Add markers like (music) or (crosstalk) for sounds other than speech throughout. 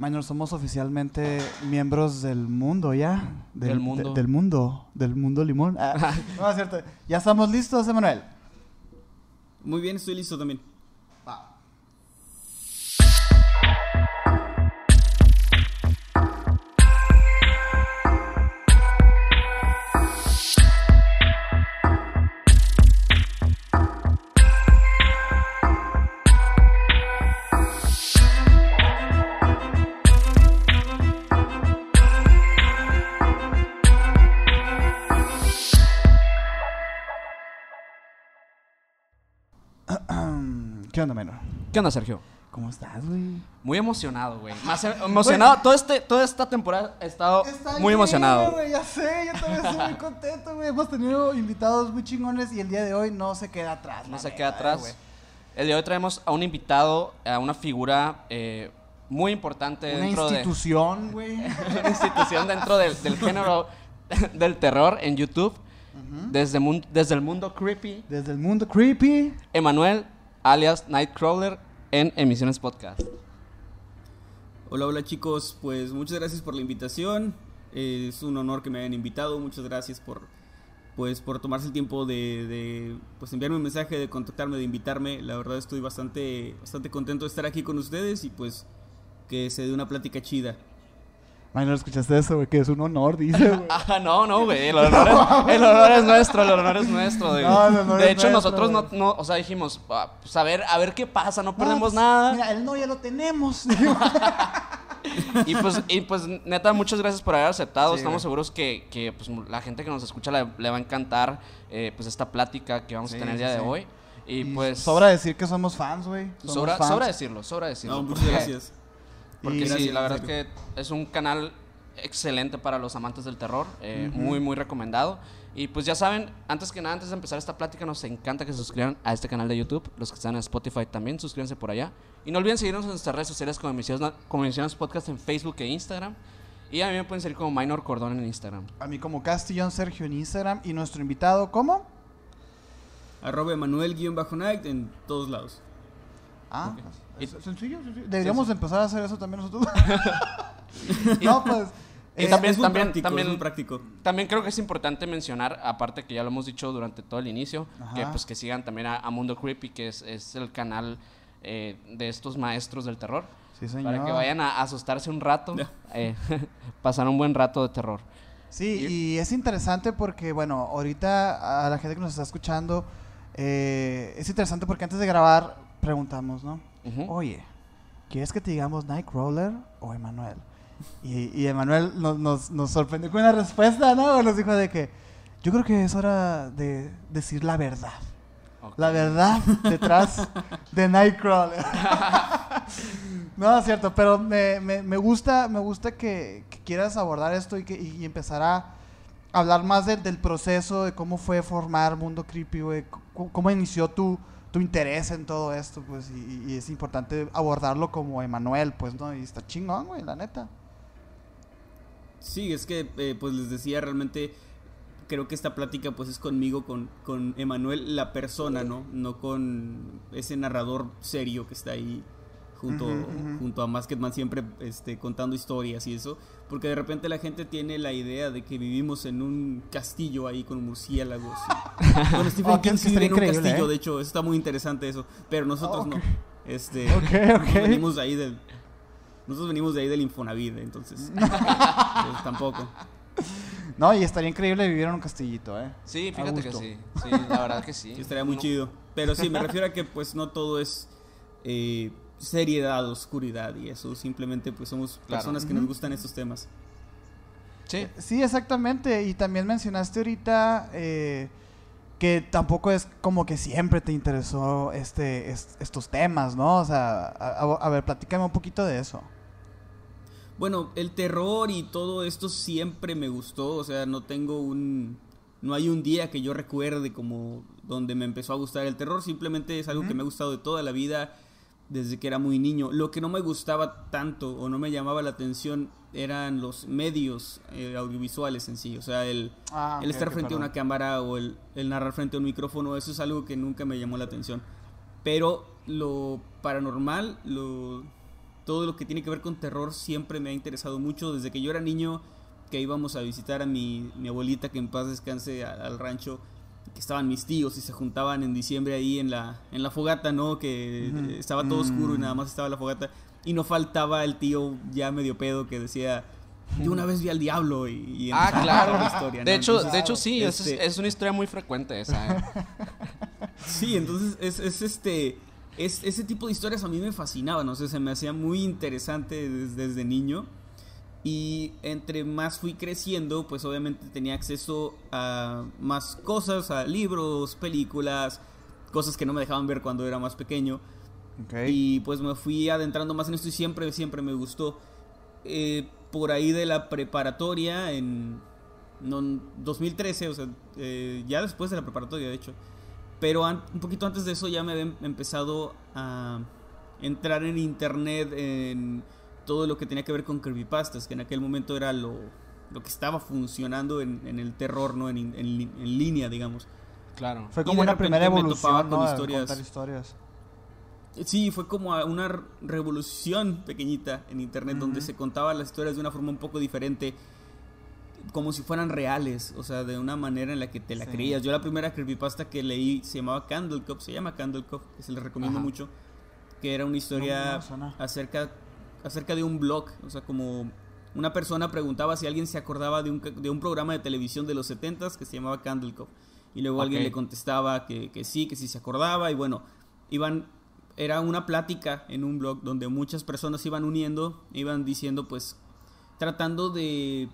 Minor, somos oficialmente miembros del mundo ya. Del mundo. de- del mundo. Del mundo limón. Ah, (laughs) no, es cierto. ¿Ya estamos listos, Emanuel? Muy bien, estoy listo también. ¿Qué onda, Minor? ¿Qué onda, Sergio? ¿Cómo estás, güey? Muy emocionado, güey. Más em- emocionado. Todo este, toda esta temporada he estado muy emocionado. güey, ya sé, yo también estoy muy contento, güey. Hemos tenido invitados muy chingones y el día de hoy no se queda atrás. No se neta, queda atrás. güey. El día de hoy traemos a un invitado, a una figura eh, muy importante Una dentro institución, (laughs) güey. una institución dentro del, del género (laughs) del terror en YouTube. desde el mundo creepy, Desde el mundo creepy. Emanuel, alias Nightcrawler, en Emisiones Podcast. Hola, hola chicos, pues muchas gracias por la invitación. Es un honor que me hayan invitado. Muchas gracias por pues por tomarse el tiempo de, de, pues enviarme un mensaje, de contactarme, de invitarme. La verdad estoy bastante bastante contento de estar aquí con ustedes y pues que se dé una plática chida. Minor, ¿escuchaste eso, güey? Que es un honor, dice, güey. (laughs) Ah, no, no, güey. El (laughs) honor, es, el honor es nuestro, el honor es nuestro. güey. No, el honor de es hecho, nuestro, nosotros no, no, o sea, dijimos, ah, pues a ver, a ver qué pasa, no No, perdemos pues, nada. Mira, el no ya lo tenemos. (laughs) Y pues, y pues, neta, muchas gracias por haber aceptado. Sí, Estamos güey. seguros que, que, pues, la gente que nos escucha le, le va a encantar eh, pues esta plática que vamos Sí, a tener el sí, día de sí. hoy. Y, pues, Sobra decir que somos fans, güey. Sobra, fans. sobra decirlo, sobra decirlo. No, muchas gracias. Porque Y- sí, Gracias, la verdad es que es un canal excelente para los amantes del terror, eh, muy, muy recomendado. Y pues ya saben, antes que nada, antes de empezar esta plática, nos encanta que se suscriban a este canal de YouTube. Los que están en Spotify también, suscríbanse por allá. Y no olviden seguirnos en nuestras redes sociales como Emisiones, como Emisiones Podcast en Facebook e Instagram. Y a mí me pueden seguir como Minor Cordón en Instagram. A mí como Castillón Sergio en Instagram. Y nuestro invitado, ¿cómo? Arroba Emanuel-Night en todos lados. Ah, Ok. es- Y- sencillo, sencillo. Deberíamos sí. empezar a hacer eso también nosotros. (laughs) (laughs) no, pues. Y eh, también- es muy también- práctico, también- es muy práctico. También creo que es importante mencionar, aparte que ya lo hemos dicho durante todo el inicio, Ajá. que pues que sigan también a, a Mundo Creepy, que es, es el canal eh, de estos maestros del terror. Sí, señor. Para que vayan a asustarse un rato, eh, (laughs) pasar un buen rato de terror. Sí, y es interesante porque, bueno, ahorita a la gente que nos está escuchando, eh, es interesante porque antes de grabar preguntamos, ¿no? Oye, ¿quieres que te digamos Nightcrawler o Emanuel? Y, y Emanuel nos, nos, nos sorprendió con una respuesta, ¿no? Nos dijo de que yo creo que es hora de decir la verdad. La verdad detrás de Nightcrawler. (laughs) no, es cierto, pero me, me, me gusta, me gusta que, que quieras abordar esto y, que, y empezar a hablar más del- del proceso, de cómo fue formar Mundo Creepy, güey. Cómo inició tu, tu interés en todo esto, pues. Y, y es importante abordarlo como Emanuel, pues, ¿no? Y está chingón, güey, la neta. Sí, es que, eh, pues les decía, realmente creo que esta plática pues es conmigo, con, con Emanuel, la persona, ¿no? No con ese narrador serio que está ahí junto, junto a Masketman siempre este, contando historias y eso. Porque de repente la gente tiene la idea de que vivimos en un castillo ahí con murciélagos. (laughs) y- Bueno, Stephen Oh, King sí vive estaría en un increíble, castillo, ¿eh? de hecho, eso está muy interesante eso. Pero nosotros no. Este, (laughs) Ok, ok. nosotros venimos de ahí del... Nosotros venimos de ahí del Infonavit, entonces... (laughs) pues, tampoco. No, y estaría increíble vivir en un castillito, ¿eh? Sí, A fíjate que sí. Sí, la verdad que sí. Sí, estaría muy No- chido. Pero sí, me refiero a que pues no todo es eh, seriedad, oscuridad y eso. Simplemente pues somos Claro. personas que nos gustan estos temas. Sí. Sí, exactamente. Y también mencionaste ahorita eh, que tampoco es como que siempre te interesó este, est- estos temas, ¿no? O sea, a, a- a ver, platícame un poquito de eso. Bueno, el terror y todo esto siempre me gustó. O sea, no tengo un... No hay un día que yo recuerde como donde me empezó a gustar el terror. Simplemente es algo que me ha gustado de toda la vida desde que era muy niño. Lo que no me gustaba tanto o no me llamaba la atención eran los medios eh, audiovisuales en sí. O sea, el, Ah, el estar frente a una cámara o el, el narrar frente a un micrófono, eso es algo que nunca me llamó la atención. Pero lo paranormal, lo, todo lo que tiene que ver con terror siempre me ha interesado mucho. Desde que yo era niño, que íbamos a visitar a mi, mi abuelita, que en paz descanse, a- al rancho, que estaban mis tíos y se juntaban en diciembre ahí en la, en la fogata, ¿no? Que estaba todo oscuro y Mm. nada más estaba la fogata. Y no faltaba el tío ya medio pedo que decía, de una vez vi al diablo y, y Ah, claro. la historia, ¿no? De hecho, Entonces, de hecho sí, es, este- es una historia muy frecuente esa. ¿eh? (laughs) Sí, entonces es, es este. Es, ese tipo de historias a mí me fascinaban, no sé, se me hacía muy interesante desde, desde niño. Y entre más fui creciendo, pues obviamente tenía acceso a más cosas, a libros, películas, cosas que no me dejaban ver cuando era más pequeño. Y pues me fui adentrando más en esto y siempre, siempre me gustó. Eh, por ahí de la preparatoria, en no, en 2013, o sea, eh, ya después de la preparatoria, de hecho. Pero un poquito antes de eso ya me había em- empezado a entrar en internet, en todo lo que tenía que ver con creepypastas, que en aquel momento era lo, lo que estaba funcionando en, en el terror, ¿no? En, en, en- línea, digamos. Claro. Fue como una primera evolución, con ¿no? historias. contar historias. Sí, fue como a- una revolución pequeñita en internet donde se contaban las historias de una forma un poco diferente, como si fueran reales, o sea, de una manera en la que te la Sí. creías. Yo la primera creepypasta que leí se llamaba Candle Cup, se llama Candle Cup, que se les recomiendo Ajá. mucho, que era una historia No, no acerca acerca de un blog, o sea, como una persona preguntaba si alguien se acordaba de un, ca- de un programa de televisión de los 70s que se llamaba Candle Cup. Y luego alguien le contestaba que, que sí, que sí se acordaba. Y bueno, iban, era una plática en un blog donde muchas personas se iban uniendo, iban diciendo pues, tratando de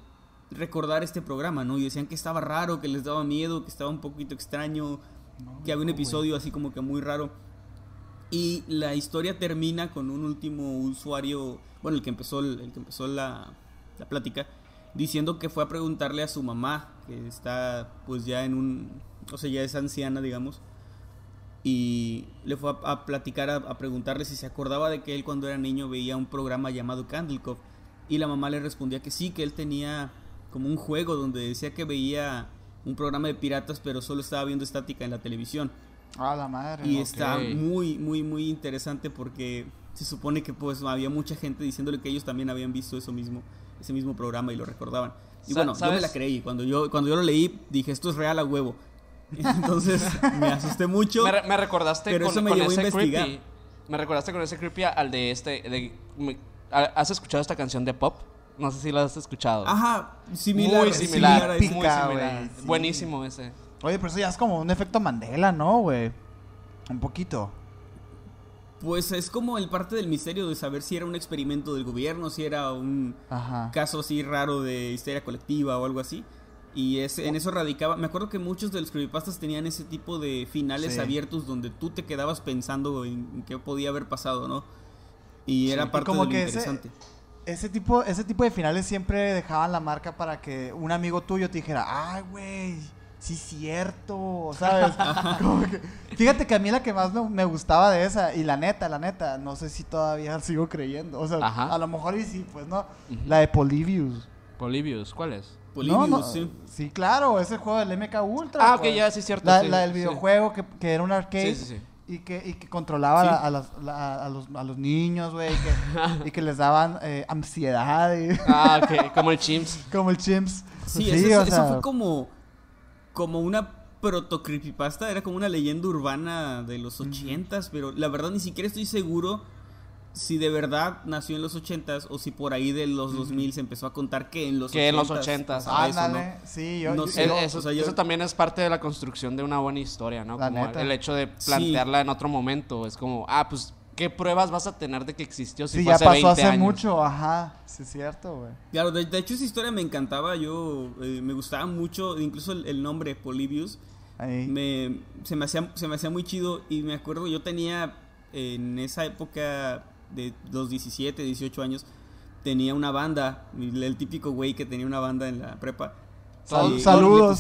recordar este programa, ¿no? Y decían que estaba raro, que les daba miedo, que estaba un poquito extraño, No, que había un no, episodio así como que muy raro. Y la historia termina con un último usuario, bueno, el que empezó, el, que empezó la, la plática, diciendo que fue a preguntarle a su mamá, que está pues ya en un, o sea, ya es anciana, digamos, y le fue a, platicar, a, preguntarle si se acordaba de que él cuando era niño veía un programa llamado Candle Cup, y la mamá le respondía que sí, que él tenía como un juego donde decía que veía un programa de piratas, pero solo estaba viendo estática en la televisión. Ah, la madre. Y ok. está muy, muy, muy interesante porque se supone que pues había mucha gente diciéndole que ellos también habían visto eso mismo, ese mismo programa y lo recordaban. Y Sa- bueno, yo me ¿sabes? la creí. Cuando yo, cuando yo lo leí, dije, esto es real a huevo. (laughs) Entonces me asusté mucho. Me, re- me recordaste pero con, eso me con llevó a ese investigar. creepy. Me recordaste con ese creepy al de este. de- me- ¿Has escuchado esta canción de pop? No sé si la has escuchado. Ajá, similar. muy similar. a muy ese. Típica, similar. sí. Buenísimo ese. Oye, pero eso ya es como un efecto Mandela, ¿no, güey? Un poquito. Pues es como el parte del misterio de saber si era un experimento del gobierno, si era un Ajá. caso así raro de histeria colectiva o algo así. Y ese, en eso radicaba. Me acuerdo que muchos de los creepypastas tenían ese tipo de finales Sí. abiertos donde tú te quedabas pensando en, qué podía haber pasado, ¿no? Y Sí, era y parte como de lo que ese- interesante. Ese tipo, ese tipo de finales siempre dejaban la marca para que un amigo tuyo te dijera, ay, güey, sí cierto, ¿sabes? (laughs) Como que- fíjate que a mí la que más me, me gustaba de esa, y la neta, la neta, no sé si todavía sigo creyendo, o sea, Ajá. a lo mejor y sí, pues no, la de Polybius. Polybius, ¿cuál es? Polybius, No, no, sí. sí, claro, ese juego del MK Ultra. Ah, ok, pues. ya, sí, cierto. La, sí, la del sí. videojuego que, que era un arcade. Sí, sí, sí. Y que, y que controlaba Sí. a, a las- la- a los, a los niños, güey. y que- (laughs) y que les daban eh, ansiedad. y- Ah, ok, como el Chimps. (laughs) como el chimps. Sí, Sí, eso, o eso sea, fue como, como una proto creepypasta, era como una leyenda urbana de los ochentas, pero la verdad ni siquiera estoy seguro si de verdad nació en los ochentas o si por ahí de los 2000 se empezó a contar que en los Que en los ochentas ochentas. pasaba eso, ¿no? Ándale, sí, yo, No yo- sé. Eso, o sea, yo- eso también es parte de la construcción de una buena historia, ¿no? La Como neta. el hecho de Sí. plantearla en otro momento. Es como, ah, pues, ¿qué pruebas vas a tener de que existió si sí, fue ya hace pasó 20 hace años? mucho, ajá. Sí, es cierto, güey. Claro, de, de hecho esa historia me encantaba, yo eh, me gustaba mucho, incluso el, el nombre Polybius, Ahí. me, se, me hacía, se me hacía muy chido y me acuerdo, yo tenía en esa época de los 17, 18 años, tenía una banda, el, el típico güey que tenía una banda en la prepa. Sal- saludos.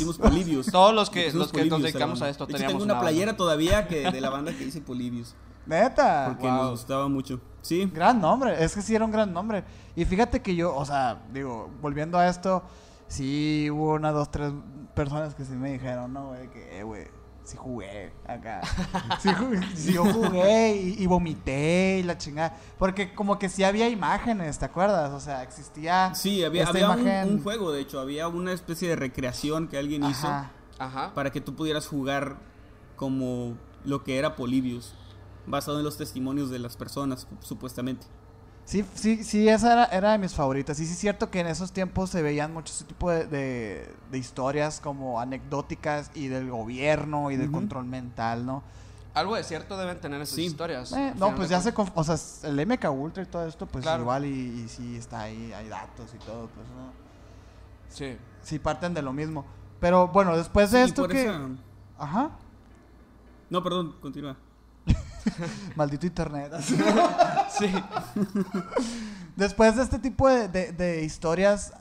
Todos los que, pusimos los que nos dedicamos a esto De hecho, teníamos tengo una, playera todavía que de la banda que dice Polybius, Neta. porque wow. nos gustaba mucho. Sí, Gran nombre, es que sí era un gran nombre. Y fíjate que yo, o sea, digo, volviendo a esto, sí hubo una, dos, tres personas que sí me dijeron, no, güey, que, eh, güey, sí jugué acá. (laughs) Sí, ju- sí, yo jugué y, y vomité y la chingada. Porque como que sí había imágenes, ¿te acuerdas? O sea, existía. Sí, había, esta había un- imagen- un, juego, de hecho, había una especie de recreación que alguien hizo Ajá. Para que tú pudieras jugar como lo que era Polybius, basado en los testimonios de las personas, supuestamente. Sí, sí, sí, esa era, era de mis favoritas. Y sí es cierto que en esos tiempos se veían mucho ese tipo de, de- de historias como anecdóticas y del gobierno y del control mental, ¿no? Algo de cierto deben tener esas Sí. historias. Eh, no, pues ya se... O sea, el MK Ultra y todo esto, pues Claro. igual y, y sí está ahí, hay datos y todo, pues no. Sí. Sí parten de lo mismo. Pero bueno, después de Sí, esto que... esa- Ajá. No, perdón, continúa. (laughs) Maldito internet. (laughs) Sí. Después de este tipo de, de- de historias,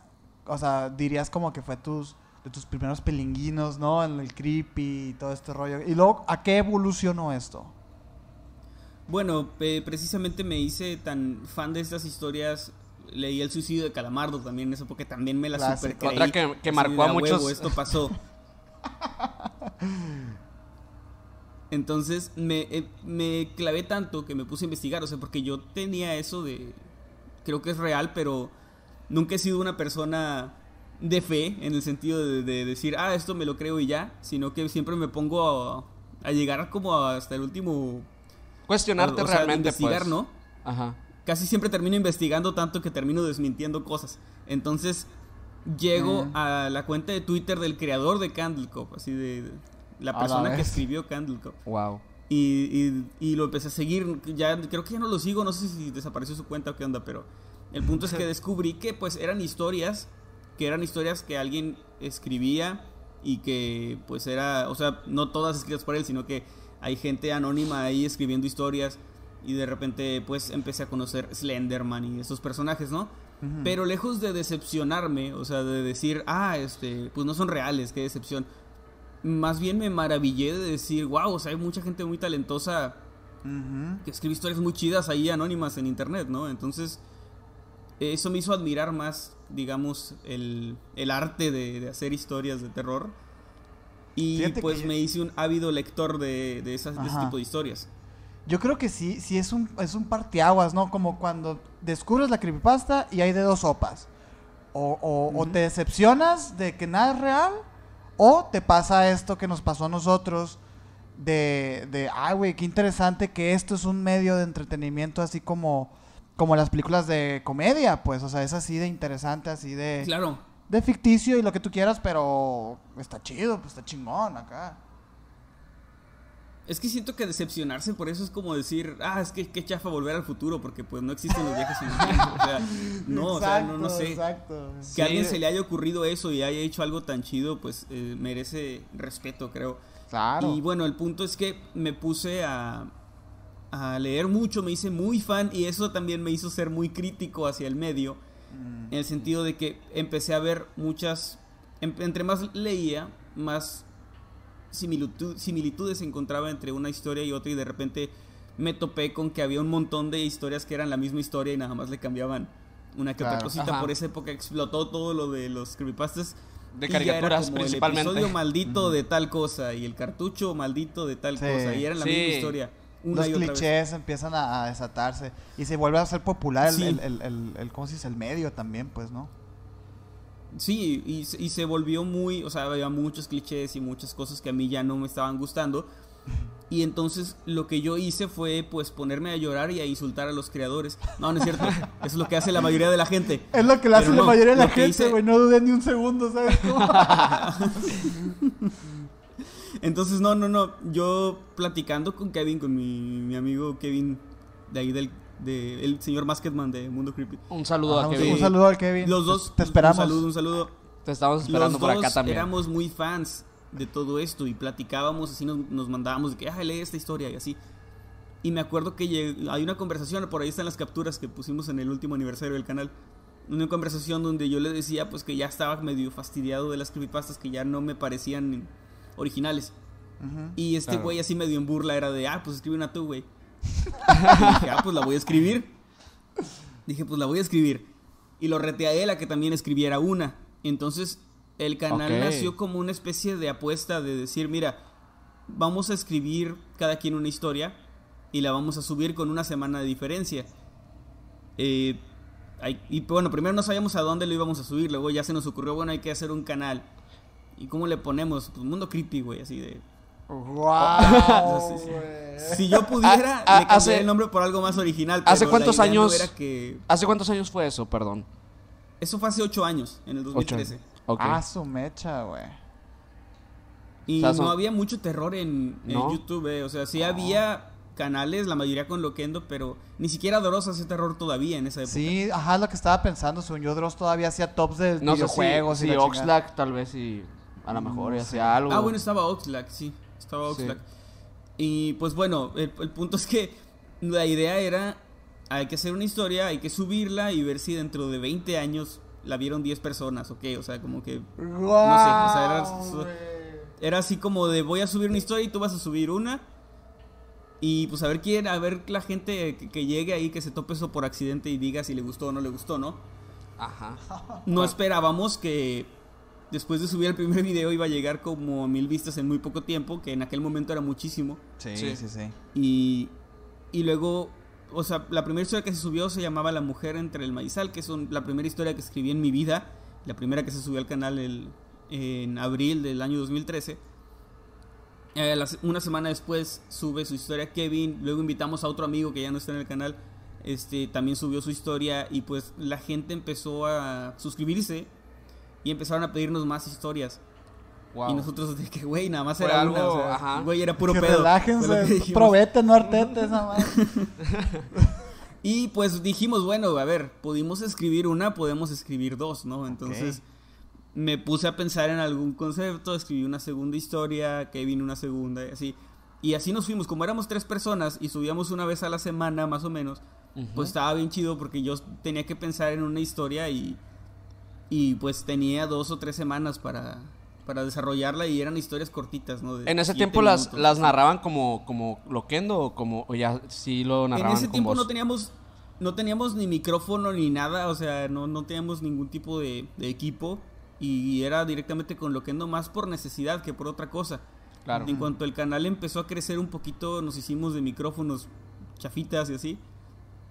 o sea, dirías como que fue tus, de tus primeros pelinguinos, ¿no? En el creepy y todo este rollo. Y luego, ¿a qué evolucionó esto? Bueno, eh, precisamente me hice tan fan de estas historias. Leí El suicidio de Calamardo también en esa época, también me la Clásico. super creí. Otra que- que marcó a "A huevo, muchos". esto pasó. (laughs) Entonces me, eh, me clavé tanto que me puse a investigar, o sea, porque yo tenía eso de, creo que es real, pero nunca he sido una persona de fe en el sentido de, de decir, ah, esto me lo creo y ya, sino que siempre me pongo a, a llegar como hasta el último... Cuestionarte o sea, de realmente, investigar, pues. ¿no? Ajá. casi siempre termino investigando tanto que termino desmintiendo cosas. Entonces llego Mm. a la cuenta de Twitter del creador de Candle Cop, así de, de la persona que escribió Candle Cop. Wow. Y, y- y lo empecé a seguir. Ya creo que ya no lo sigo, no sé si desapareció su cuenta o qué onda, pero el punto es que descubrí que pues eran historias, que eran historias que alguien escribía y que pues era, o sea, no todas escritas por él, sino que hay gente anónima ahí escribiendo historias y de repente pues empecé a conocer Slenderman y esos personajes, ¿no? Pero lejos de decepcionarme, o sea, de decir, ah, este, pues no son reales, qué decepción. Más bien me maravillé de decir, wow, o sea, hay mucha gente muy talentosa que escribe historias muy chidas ahí anónimas en internet, ¿no? Entonces, eso me hizo admirar más, digamos, el, el arte de, de hacer historias de terror. Y Fíjate pues yo- me hice un ávido lector de, de, esas, de ese tipo de historias. Yo creo que sí, sí es un, es un parteaguas, ¿no? Como cuando descubres la creepypasta y hay de dos sopas. O, o- o te decepcionas de que nada es real, o te pasa esto que nos pasó a nosotros, de, de ay, güey, qué interesante que esto es un medio de entretenimiento así como, como las películas de comedia, pues, o sea, es así de interesante, así de, Claro, de ficticio y lo que tú quieras, pero está chido, pues está chingón acá. Es que siento que decepcionarse por eso es como decir, ah, es que qué chafa volver al futuro, porque pues no existen los viajes en el tiempo. O sea, no, o sea, no, no sé. Exacto. Que Sí. a alguien se le haya ocurrido eso y haya hecho algo tan chido, pues eh, merece respeto, creo. Claro. Y bueno, el punto es que me puse a, a leer mucho, me hice muy fan y eso también me hizo ser muy crítico hacia el medio, Mm. en el sentido de que empecé a ver muchas, em- entre más leía, más similitud- similitudes encontraba entre una historia y otra y de repente me topé con que había un montón de historias que eran la misma historia y nada más le cambiaban una que otra cosita. Ajá. Por esa época explotó todo lo de los creepypastas. De y ya era caricaturas como principalmente. El episodio (laughs) maldito de tal cosa y el cartucho maldito de tal Sí. cosa. Y eran la Sí. misma historia. Una los y otra vez. clichés empiezan a, a desatarse y se vuelve a ser popular Sí. el, el, el- el- ¿cómo se dice? el medio también, pues, ¿no? Sí, y, se- y se volvió muy, o sea, había muchos clichés y muchas cosas que a mí ya no me estaban gustando. Y entonces lo que yo hice fue pues ponerme a llorar y a insultar a los creadores. No, no es cierto. (laughs) Eso es lo que hace la mayoría de la gente. Es lo que le hace la mayoría de la gente, hice- güey, no duden ni un segundo, ¿sabes cómo? (laughs) Entonces, no, no, no. Yo platicando con Kevin, con mi, mi amigo Kevin, de ahí del de, el señor Masketman de Mundo Creepy. Un saludo Ajá, a un, Kevin. un saludo al Kevin. Los dos, Te esperamos. Un saludo, un saludo. Te estamos esperando los por acá dos también. éramos muy fans de todo esto y platicábamos, así nos, nos mandábamos de que, ah, lee esta historia y así. Y me acuerdo que hay una conversación, por ahí están las capturas que pusimos en el último aniversario del canal. Una conversación donde yo le decía pues que ya estaba medio fastidiado de las creepypastas que ya no me parecían originales. Y este Claro. güey así medio en burla era de, ah, pues escribe una tú, güey. Dije, ah, pues la voy a escribir. Dije, pues la voy a escribir. Y lo reté a él a que también escribiera una. Entonces, el canal nació como una especie de apuesta de decir, mira, vamos a escribir cada quien una historia y la vamos a subir con una semana de diferencia. Eh, hay- y bueno, primero no sabíamos a dónde lo íbamos a subir, luego ya se nos ocurrió, bueno, hay que hacer un canal. ¿Y cómo le ponemos? Pues mundo creepy, güey, así de... ¡Wow! Sí, sí. güey. Si yo pudiera, Ah, ah, le hace- el nombre por algo más original. ¿Hace pero cuántos no años? que... ¿Hace cuántos años fue eso? Perdón. Eso fue hace ocho años, en el Ocho. 2013. Ok. Ah, su mecha, güey. Y O sea, son- no había mucho terror en, en ¿No? YouTube, eh. o sea, sí había canales, la mayoría con Loquendo, pero ni siquiera Dross hace terror todavía en esa época. Sí, ajá, lo que estaba pensando. Según yo, Dross todavía hacía tops de no sé videojuegos si, y si. Oxlack tal vez y a lo mejor No hacía algo. Ah, bueno, estaba Oxlack, sí, estaba Sí. Oxlack. Y pues bueno, el, el punto es que la idea era, hay que hacer una historia, hay que subirla y ver si dentro de 20 años la vieron 10 personas, ok, o sea, como que ¡Guau, o sea, era- era así como de voy a subir una historia y tú vas a subir una. Y pues a ver quién, a ver la gente que, que llegue ahí, que se tope eso por accidente y diga si le gustó o no le gustó, ¿no? Ajá. No esperábamos que después de subir el primer video iba a llegar como a mil vistas en muy poco tiempo, que en aquel momento era muchísimo. Sí, Sí. sí, sí. Y, y luego, o sea, la primera historia que se subió se llamaba La mujer entre el maizal, que es un- la primera historia que escribí en mi vida, la primera que se subió al canal el- en abril del año 2013. Eh, la una semana después sube su historia Kevin, luego invitamos a otro amigo que ya no está en el canal, este también subió su historia y pues la gente empezó a suscribirse y empezaron a pedirnos más historias. Wow. Y nosotros de que, güey, nada más Fue era algo, una, o sea, ajá. güey, era puro que pedo. relájense, probete, no artete esa madre. (laughs) Y pues dijimos, bueno, a ver, pudimos escribir una, podemos escribir dos, ¿no? Entonces Ok. me puse a pensar en algún concepto, escribí una segunda historia, Kevin una segunda y así. Y así nos fuimos, como éramos tres personas y subíamos una vez a la semana más o menos, Ujú. pues estaba bien chido porque yo tenía que pensar en una historia y, y pues tenía dos o tres semanas para, para desarrollarla y eran historias cortitas, ¿no? De En ese tiempo las, minutos, las narraban como, como loquendo o como o ya sí lo En narraban ese con tiempo voz? no teníamos no teníamos ni micrófono ni nada, o sea, no, no teníamos ningún tipo de, de equipo y era directamente con Loquendo más por necesidad que por otra cosa. Claro. En cuanto el canal empezó a crecer un poquito, nos hicimos de micrófonos chafitas y así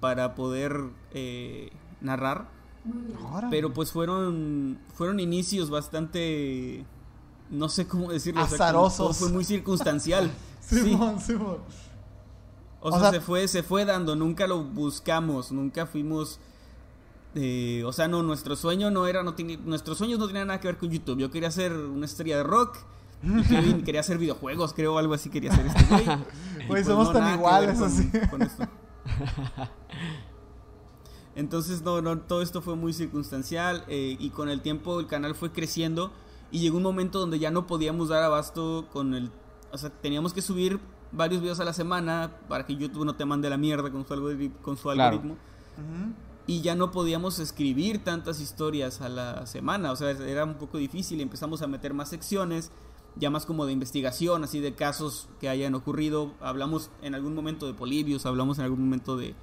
para poder eh, narrar. Pero pues fueron fueron inicios bastante no sé cómo decirlo, o sea, Azarosos. todo fue muy circunstancial. (laughs) sí. Simón, Simón. O, O sea, sea- se fue, se fue dando, nunca lo buscamos, nunca fuimos. eh, o sea, no, nuestro sueño no era, no nuestros sueños no tenían nada que ver con YouTube. Yo quería hacer una estrella de rock. Y Kevin quería hacer videojuegos, creo, algo así quería hacer este güey. (laughs) Güey, somos tan iguales, con- así. con esto. (laughs) Entonces, no, no, todo esto fue muy circunstancial eh, y con el tiempo el canal fue creciendo y llegó un momento donde ya no podíamos dar abasto con el... O sea, teníamos que subir varios videos a la semana para que YouTube no te mande la mierda con su, algoritmo, con su Claro. algoritmo. Ujú. Y ya no podíamos escribir tantas historias a la semana, o sea, era un poco difícil empezamos a meter más secciones, ya más como de investigación, así de casos que hayan ocurrido. Hablamos en algún momento de Polibios, hablamos en algún momento de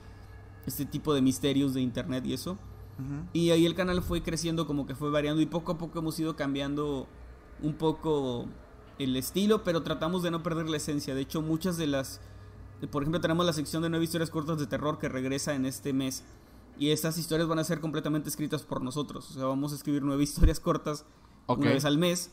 este tipo de misterios de internet y eso. Y ahí el canal fue creciendo, como que fue variando y poco a poco hemos ido cambiando un poco el estilo, pero tratamos de no perder la esencia. De hecho, muchas de las... Por ejemplo, tenemos la sección de nueve historias cortas de terror que regresa en este mes. Y estas historias van a ser completamente escritas por nosotros. O sea, vamos a escribir nueve historias cortas una vez al mes.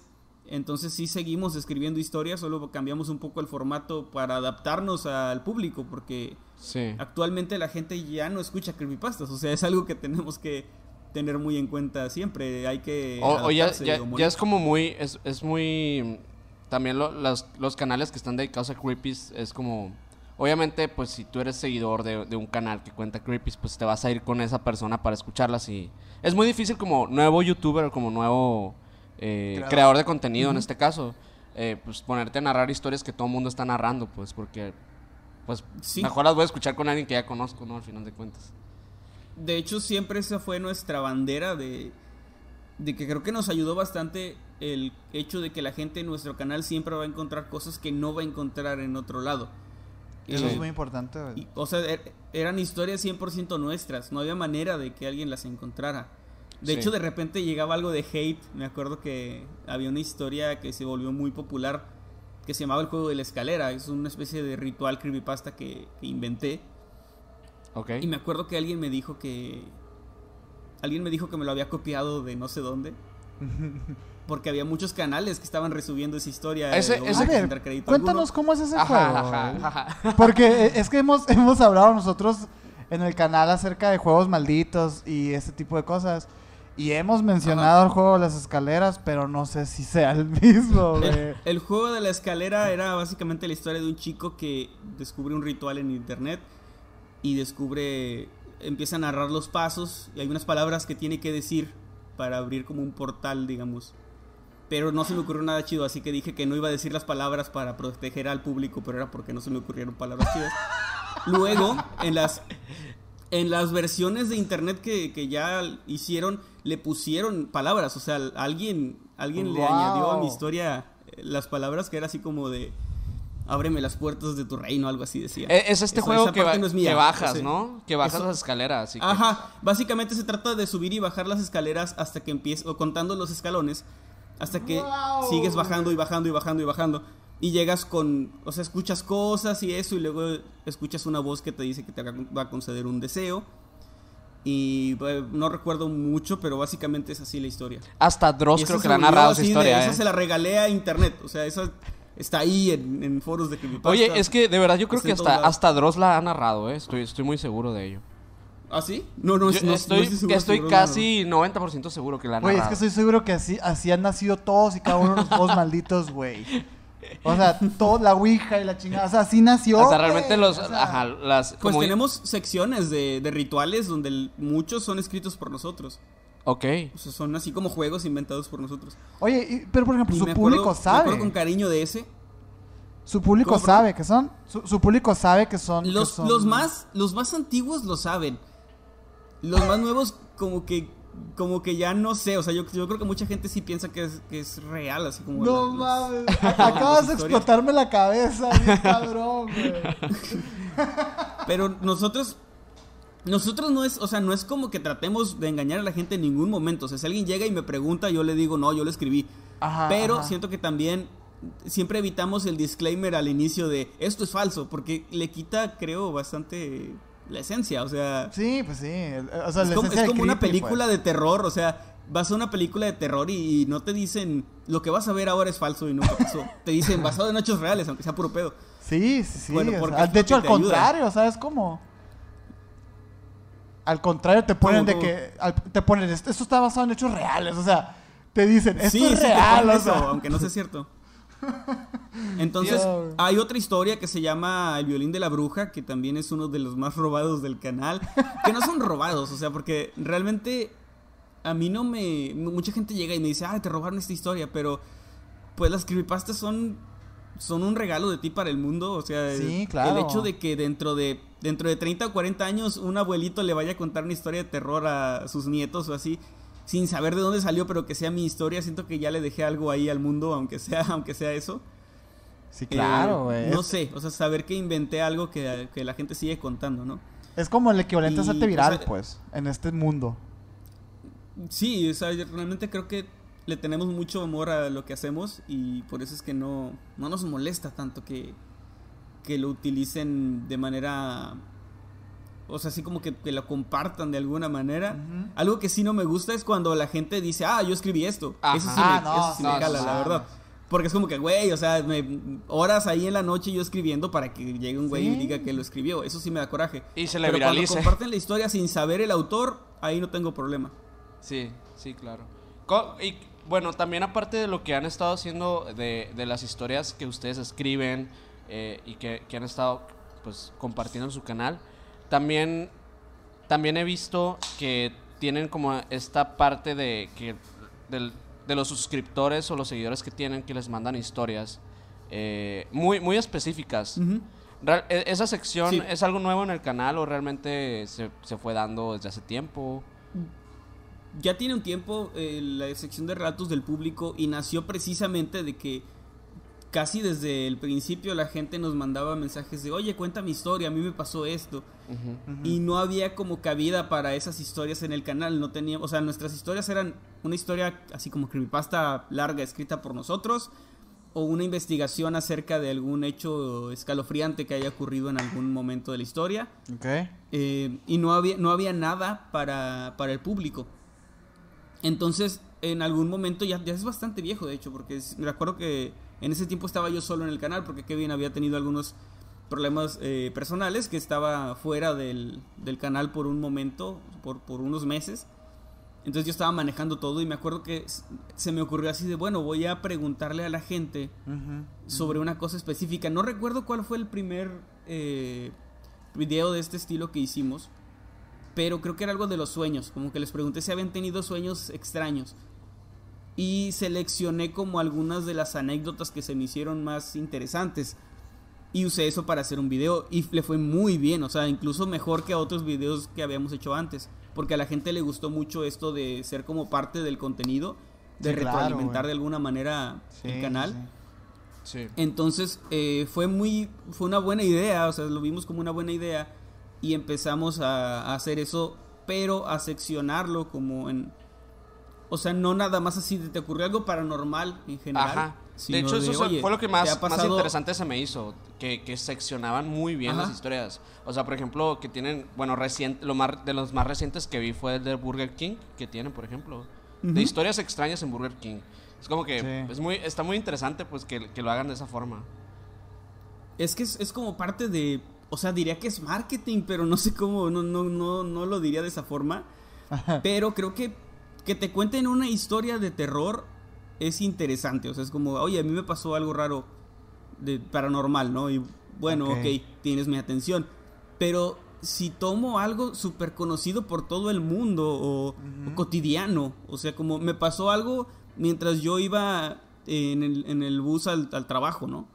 Entonces sí seguimos escribiendo historias, solo cambiamos un poco el formato para adaptarnos al público, porque Sí. actualmente la gente ya no escucha creepypastas, o sea, es algo que tenemos que tener muy en cuenta siempre, hay que O, o ya, es como muy, es, es muy, también lo- los, los canales que están dedicados a creepies es como, obviamente pues si tú eres seguidor de, de un canal que cuenta creepies, pues te vas a ir con esa persona para escucharlas y es muy difícil como nuevo youtuber o como nuevo eh, Creador. creador. de contenido en este caso, eh, pues ponerte a narrar historias que todo el mundo está narrando, pues porque pues Sí. mejor las voy a escuchar con alguien que ya conozco, ¿no? Al final de cuentas. De hecho, siempre esa fue nuestra bandera de, de que creo que nos ayudó bastante el hecho de que la gente en nuestro canal siempre va a encontrar cosas que no va a encontrar en otro lado. Eso es muy importante. Y, o sea, er- eran historias 100% nuestras, no había manera de que alguien las encontrara. De Sí. hecho, de repente llegaba algo de hate, me acuerdo que había una historia que se volvió muy popular, que se llamaba el juego de la escalera. Es una especie de ritual creepypasta que, que inventé. Ok. Y me acuerdo que alguien me dijo que. Alguien me dijo que me lo había copiado de no sé dónde. (laughs) Porque había muchos canales que estaban resubiendo esa historia. Ese- de- ese- A sin ver, dar crédito cuéntanos alguno. cómo es ese Ajá, juego. ajá, güey. ajá. (laughs) Porque eh, es que hemos, (laughs) hemos hablado nosotros en el canal acerca de juegos malditos y ese tipo de cosas. Y hemos mencionado el juego de las escaleras, pero no sé si sea el mismo, (laughs) güey. El, el juego de la escalera era básicamente la historia de un chico que descubre un ritual en internet y descubre, empieza a narrar los pasos y hay unas palabras que tiene que decir para abrir como un portal, digamos. Pero no se me ocurrió nada chido, así que dije que no iba a decir las palabras para proteger al público, pero era porque no se me ocurrieron palabras chidas. Luego, en las, en las versiones de internet que, que ya hicieron, le pusieron palabras. O sea, alguien, alguien le añadió a mi historia eh, las palabras que era así como de ábreme las puertas de tu reino, algo así decía. Eh, Es este Eso- juego que, ba- no es mía, que bajas, ¿no? Que bajas eso- las escaleras. Así que- Ajá, básicamente se trata de subir y bajar las escaleras hasta que empieces, o contando los escalones, hasta que Wow. sigues bajando y bajando y bajando y bajando. Y llegas con, o sea, escuchas cosas y eso, y luego escuchas una voz que te dice que te va a conceder un deseo. Y eh, no recuerdo mucho, pero básicamente es así la historia. Hasta Dross creo que le ha narrado esa de- historia. Esa ¿eh? se la regalé a internet, o sea, esa está ahí en, en foros de creepypasta. Oye, es que de verdad yo creo que hasta, hasta Dross la ha narrado, ¿eh? Estoy, estoy muy seguro de ello. ¿Ah, sí? No, no, Yo no, no estoy seguro, estoy seguro, casi 90% seguro que la ha Güey, narrado. es que estoy seguro que así, así han nacido todos y cada uno de los (laughs) juegos malditos, güey. O sea, todo, la Ouija y la chingada. O sea, así nació. O sea, realmente güey. los... O sea, ajá, las... Pues como- tenemos secciones de, de rituales donde el- muchos son escritos por nosotros. Ok. O sea, son así como juegos inventados por nosotros. Oye, y- pero por ejemplo, Y su me acuerdo- público Me acuerdo sabe. con cariño de ese. Su público sabe que son. Su, su público sabe que son. que son- los, más, los más antiguos lo saben. Los más nuevos como que como que ya no sé. O sea, yo, yo creo que mucha gente sí piensa que es, que es real, así como... No mames. (laughs) Acabas de explotarme la cabeza, bien (laughs) cabrón, güey. Pero nosotros... Nosotros no es, o sea, no es como que tratemos de engañar a la gente en ningún momento. O sea, si alguien llega y me pregunta, yo le digo, no, yo lo escribí. Ajá, Pero ajá. siento que también siempre evitamos el disclaimer al inicio de esto es falso, porque le quita, creo, bastante la esencia. O sea, Sí, pues sí. O sea, es la como, esencia es como una creepy, película pues. de terror. O sea, vas a una película de terror y, no te dicen lo que vas a ver ahora es falso y nunca pasó. te dicen basado en hechos reales, aunque sea puro pedo. Sí, sí, sí. Bueno, o sea, es de hecho, al te ayuda. contrario, ¿sabes cómo? Al contrario, te ponen ¿Cómo, de cómo? que. al- te ponen, esto esto está basado en hechos reales. O sea, te dicen, esto sí, es sí real. o sea. eso, aunque no sea cierto. (laughs) (laughs) Entonces, hay otra historia que se llama El violín de la bruja, que también es uno de los más robados del canal. Que no son robados, o sea, porque realmente a mí no me. Mucha gente llega y me dice, ah, te robaron esta historia, pero pues las creepypastas son. Son un regalo de ti para el mundo, o sea, Sí, el- claro. el hecho de que dentro de dentro de 30 o 40 años un abuelito le vaya a contar una historia de terror a sus nietos o así, sin saber de dónde salió, pero que sea mi historia, siento que ya le dejé algo ahí al mundo, aunque sea, (laughs) aunque sea eso. Sí, Eh, claro, güey. no sé, o sea, saber que inventé algo que, que la gente sigue contando, ¿no? es como el equivalente a Y, hacerte viral, o sea, pues, en este mundo. Sí, o sea, yo realmente creo que le tenemos mucho amor a lo que hacemos y por eso es que no, no nos molesta tanto que, que lo utilicen de manera... O sea, así como que, que lo compartan de alguna manera. Ujú. Algo que sí no me gusta es cuando la gente dice, ah, yo escribí esto. Ajá. Eso sí, Ah, me, no, eso sí me no, cala, no, la verdad. Porque es como que, güey, o sea, me- horas ahí en la noche yo escribiendo para que llegue un güey y Sí. diga que lo escribió. Eso sí me da coraje. Y se le Pero cuando viralice. comparten la historia sin saber el autor, ahí no tengo problema. Sí, sí, claro. Y bueno, también aparte de lo que han estado haciendo de, de las historias que ustedes escriben eh, y que, que han estado pues compartiendo en su canal, también, también he visto que tienen como esta parte de que del- de los suscriptores o los seguidores que tienen que les mandan historias eh, muy, muy específicas. Real- e- ¿Esa sección Sí. es algo nuevo en el canal o realmente se, se fue dando desde hace tiempo? ya tiene un tiempo eh, la sección de relatos del público y nació precisamente de que casi desde el principio la gente nos mandaba mensajes de, oye, cuenta mi historia, a mí me pasó esto. Y no había como cabida para esas historias en el canal, no teníamos, o sea, nuestras historias eran una historia así como creepypasta larga escrita por nosotros o una investigación acerca de algún hecho escalofriante que haya ocurrido en algún momento de la historia. Ok. Eh, y no había, no había nada para, para el público. Entonces, en algún momento, ya, ya es bastante viejo de hecho, porque es- me acuerdo que en ese tiempo estaba yo solo en el canal, porque Kevin había tenido algunos problemas eh, personales, que estaba fuera del, del canal por un momento, por, por unos meses. Entonces yo estaba manejando todo y me acuerdo que se me ocurrió así de, bueno, voy a preguntarle a la gente sobre una cosa específica. No recuerdo cuál fue el primer eh, video de este estilo que hicimos, pero creo que era algo de los sueños. Como que les pregunté si habían tenido sueños extraños. Y seleccioné como algunas de las anécdotas que se me hicieron más interesantes. Y usé eso para hacer un video y le fue muy bien, o sea, incluso mejor que a otros videos que habíamos hecho antes. Porque a la gente le gustó mucho esto de ser como parte del contenido, de Sí, retroalimentar de alguna manera Sí, el canal. sí. Sí. Entonces eh, fue muy, fue una buena idea, o sea, lo vimos como una buena idea y empezamos a, a hacer eso, pero a seccionarlo como en, o sea, no nada más así de te ocurrió algo paranormal en general. Ajá. De hecho, eso se- "Oye, fue lo que ¿te más, más pasado-" interesante se me hizo. Que, que seccionaban muy bien Ajá. las historias. O sea, por ejemplo, que tienen. Bueno, reciente, lo más, de los más recientes que vi fue el de Burger King. Que tienen, por ejemplo. Ujú. De historias extrañas en Burger King. Es como que Sí. es muy, está muy interesante pues que, que lo hagan de esa forma. Es que es, es como parte de, o sea, diría que es marketing, pero no sé cómo, no, no, no, no lo diría de esa forma. Pero creo que que te cuenten una historia de terror es interesante. O sea, es como, oye, a mí me pasó algo raro de paranormal, ¿no? Y bueno, Ok. ok, tienes mi atención. Pero si tomo algo súper conocido por todo el mundo o, o cotidiano, o sea, como me pasó algo mientras yo iba en el, en el bus al, al trabajo, ¿no?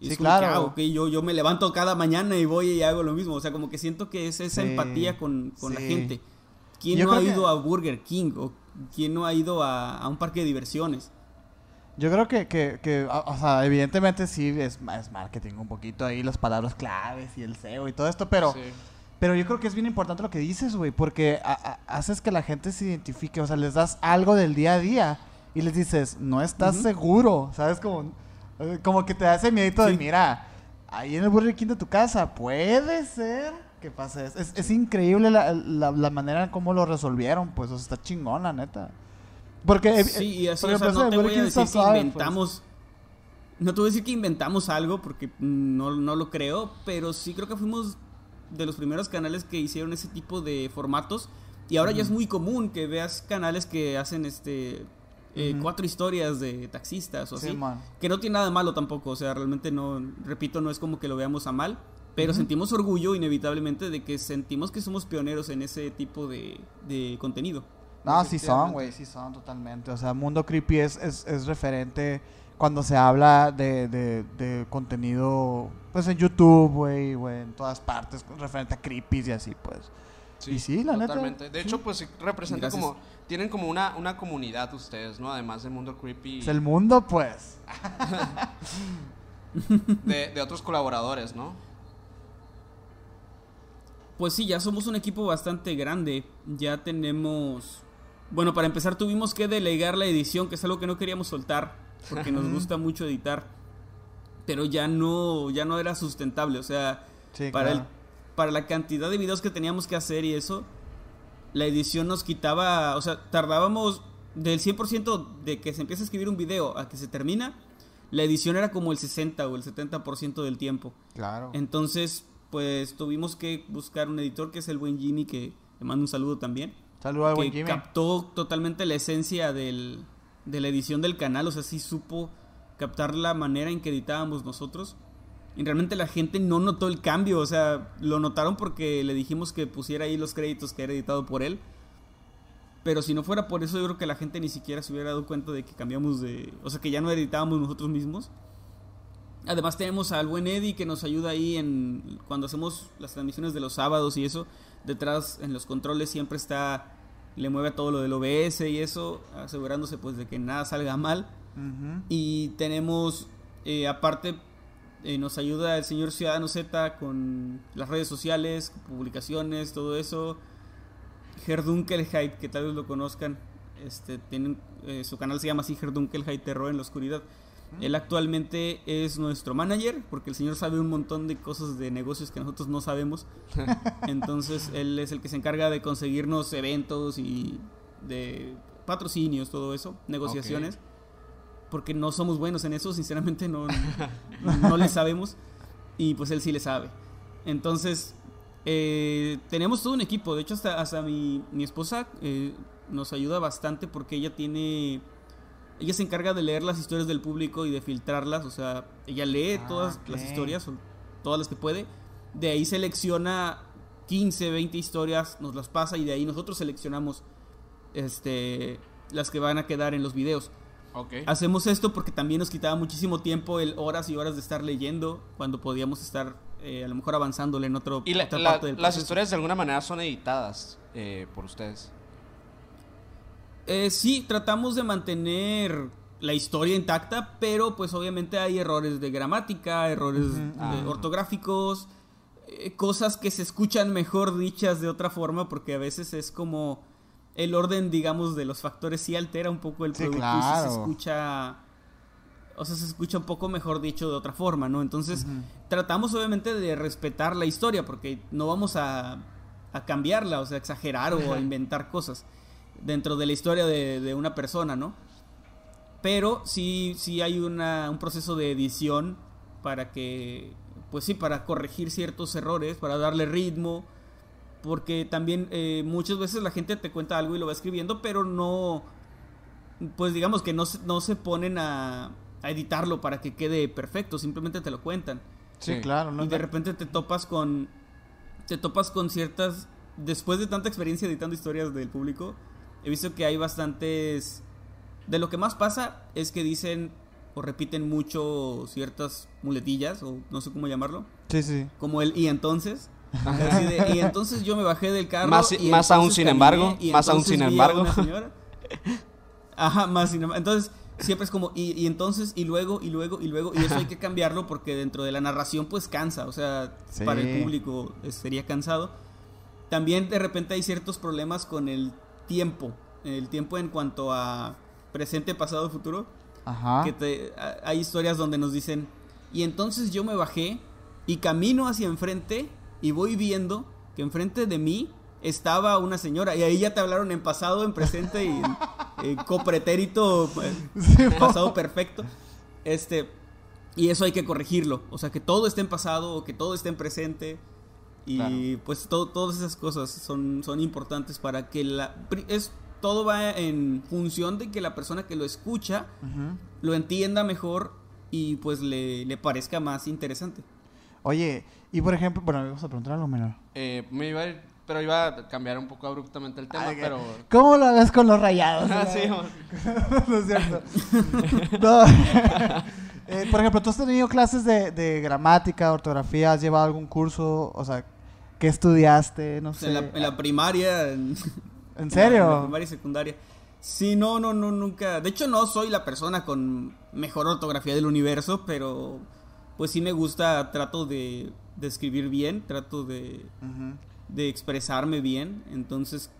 Y Sí, es como que, claro. ah, ok, yo, yo me levanto cada mañana y voy y hago lo mismo. O sea, como que siento que es esa Sí, empatía con, con la sí. gente. ¿Quién Yo no ha creo que- ido a Burger King? ¿O quién no ha ido a, a un parque de diversiones? Yo creo que, que, que, o o sea, evidentemente sí es, es marketing un poquito ahí, las palabras claves y el SEO y todo esto, pero, Sí. pero yo creo que es bien importante lo que dices, güey, porque a- a- haces que la gente se identifique, o sea, les das algo del día a día y les dices, no estás seguro, ¿sabes? Como, eh, como que te da ese miedito de, mira, ahí en el Burger King de tu casa, puede ser que pase eso. Es, es increíble la, la, la manera en cómo lo resolvieron, pues, o sea, está chingón, la neta. Porque, eh, Sí, y así, o sea, ejemplo, no te voy a decir que suave, pues. inventamos... No te voy a decir que inventamos algo porque no, no lo creo, pero sí creo que fuimos de los primeros canales que hicieron ese tipo de formatos. Y ahora ya es muy común que veas canales que hacen este eh, cuatro historias de taxistas o Sí, así. man. Que no tiene nada de malo tampoco, o sea, realmente no, repito, no es como que lo veamos a mal, pero Ujú. sentimos orgullo inevitablemente de que sentimos que somos pioneros en ese tipo de, de contenido. No, sí son, güey, sí son totalmente. O sea, Mundo Creepy es, es, es referente cuando se habla de, de, de contenido, pues en YouTube, güey, güey, en todas partes, referente a creepies y así, pues. Y sí, la neta, Totalmente. De sí. hecho, pues sí representa Gracias. como. Tienen como una, una comunidad ustedes, ¿no? Además del mundo creepy. Es el mundo, pues. (laughs) De, de otros colaboradores, ¿no? Pues sí, ya somos un equipo bastante grande. Ya tenemos. Bueno, para empezar, tuvimos que delegar la edición, que es algo que no queríamos soltar, porque nos gusta mucho editar. Pero ya no, ya no era sustentable. O sea, Sí, para, el, para la cantidad de videos que teníamos que hacer y eso, la edición nos quitaba. O sea, tardábamos del 100% de que se empieza a escribir un video a que se termina. La edición era como el 60 o el 70% del tiempo. Claro. Entonces, pues tuvimos que buscar un editor que es el buen Jimmy, que le mando un saludo también. Saludos al buen que Jimmy. captó totalmente la esencia del, de la edición del canal, o sea, sí supo captar la manera en que editábamos nosotros. Y realmente la gente no notó el cambio, o sea, lo notaron porque le dijimos que pusiera ahí los créditos que era editado por él. Pero si no fuera por eso, yo creo que la gente ni siquiera se hubiera dado cuenta de que cambiamos de. O sea, que ya no editábamos nosotros mismos. Además, tenemos al buen Eddie que nos ayuda ahí en. Cuando hacemos las transmisiones de los sábados y eso. Detrás, en los controles, siempre está. Le mueve a todo lo del OBS y eso. Asegurándose, pues, de que nada salga mal. Y tenemos, eh, aparte, eh, nos ayuda el señor Ciudadano Z con las redes sociales, publicaciones, todo eso. Herdunkelheit, que tal vez lo conozcan, este, tienen, eh, su canal se llama así, Herdunkelheit Terror en la Oscuridad. Él actualmente es nuestro manager, porque el señor sabe un montón de cosas de negocios que nosotros no sabemos. (laughs) Entonces, él es el que se encarga de conseguirnos eventos y de patrocinios, todo eso, negociaciones. Porque no somos buenos en eso, (laughs) sinceramente no, (laughs) no le sabemos. Y pues él sí le sabe. Entonces, eh, tenemos todo un equipo. De hecho, hasta, hasta mi, mi esposa eh, nos ayuda bastante porque ella tiene ella se encarga de leer las historias del público y de filtrarlas, o sea, ella lee Ah, todas las historias, todas las que puede, de ahí selecciona 15, 20 historias, nos las pasa y de ahí nosotros seleccionamos este las que van a quedar en los videos. Ok. Hacemos esto porque también nos quitaba muchísimo tiempo el horas y horas de estar leyendo cuando podíamos estar eh, a lo mejor avanzándole en otro, Y la- otra la- parte del las historias de alguna manera son editadas eh, por ustedes. Eh, sí, tratamos de mantener la historia intacta, pero pues obviamente hay errores de gramática, errores Ah. ortográficos, eh, cosas que se escuchan mejor dichas de otra forma, porque a veces es como el orden, digamos, de los factores sí altera un poco el Sí, producto y sí se claro. escucha... O sea, se escucha un poco mejor dicho de otra forma, ¿no? Entonces, tratamos obviamente de respetar la historia, porque no vamos a, a cambiarla, o sea, exagerar o a inventar cosas dentro de la historia de, de una persona, ¿no? Pero sí, sí hay una, un proceso de edición para que, pues sí, para corregir ciertos errores, para darle ritmo, porque también eh, muchas veces la gente te cuenta algo y lo va escribiendo, pero no, pues digamos que no, se- no se ponen a, a editarlo para que quede perfecto, simplemente te lo cuentan Sí, Sí. claro. No y de repente te topas con te topas con ciertas después de tanta experiencia editando historias del público he visto que hay bastantes de lo que más pasa es que dicen o repiten mucho ciertas muletillas o no sé cómo llamarlo Sí, sí. como el y entonces Así de, y entonces yo me bajé del carro Más- y más aún sin caminé, embargo, y más aún sin embargo. Ajá, más sin embargo. Entonces, siempre es como, y, y entonces, y luego, y luego, y luego, y eso hay que cambiarlo porque dentro de la narración, pues cansa, o sea, Sí. para el público eh, sería cansado. También de repente hay ciertos problemas con el tiempo, el tiempo en cuanto a presente, pasado, futuro, Ajá. que te- a- hay historias donde nos dicen, y entonces yo me bajé y camino hacia enfrente y voy viendo que enfrente de mí estaba una señora y ahí ya te hablaron en pasado, en presente y en, (laughs) en copretérito, eh, Sí, pasado perfecto. Este, y eso hay que corregirlo, o sea, que todo esté en pasado o que todo esté en presente. Y Claro. pues to- todas esas cosas son, son importantes para que la... Es, todo va en función de que la persona que lo escucha lo entienda mejor y pues le, le parezca más interesante. Oye, y por ejemplo, bueno, vamos a preguntar algo menor. Eh, me iba a ir- pero iba a cambiar un poco abruptamente el tema, pero... ¿Cómo lo ves con los rayados? (laughs) Ah, sí, no (laughs) es cierto. (laughs) No. Eh, por ejemplo, ¿tú has tenido clases de, de gramática, ortografía? ¿Has llevado algún curso? O sea, ¿qué estudiaste? No sé. en, la, en la primaria. En, ¿En En la serio? primaria y secundaria. Sí, no, no, no, nunca. De hecho, no soy la persona con mejor ortografía del universo, pero pues sí me gusta, trato de, de escribir bien, trato de, expresarme bien. Entonces,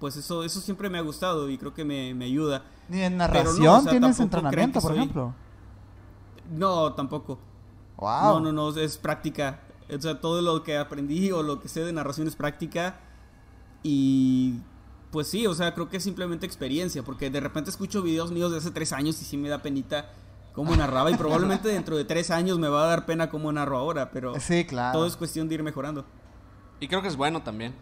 pues eso, eso siempre me ha gustado y creo que me, me ayuda. ¿Ni en no, narración o sea, tienes entrenamiento, por soy- ejemplo? No, tampoco. Wow. No, no, no, es práctica. O sea, todo lo que aprendí o lo que sé de narración es práctica. Y pues sí, o sea, creo que es simplemente experiencia. Porque de repente escucho videos míos de hace tres años y sí me da penita cómo narraba. Y probablemente (laughs) dentro de tres años me va a dar pena cómo narro ahora. Pero Sí, claro. todo es cuestión de ir mejorando. Y creo que es bueno también.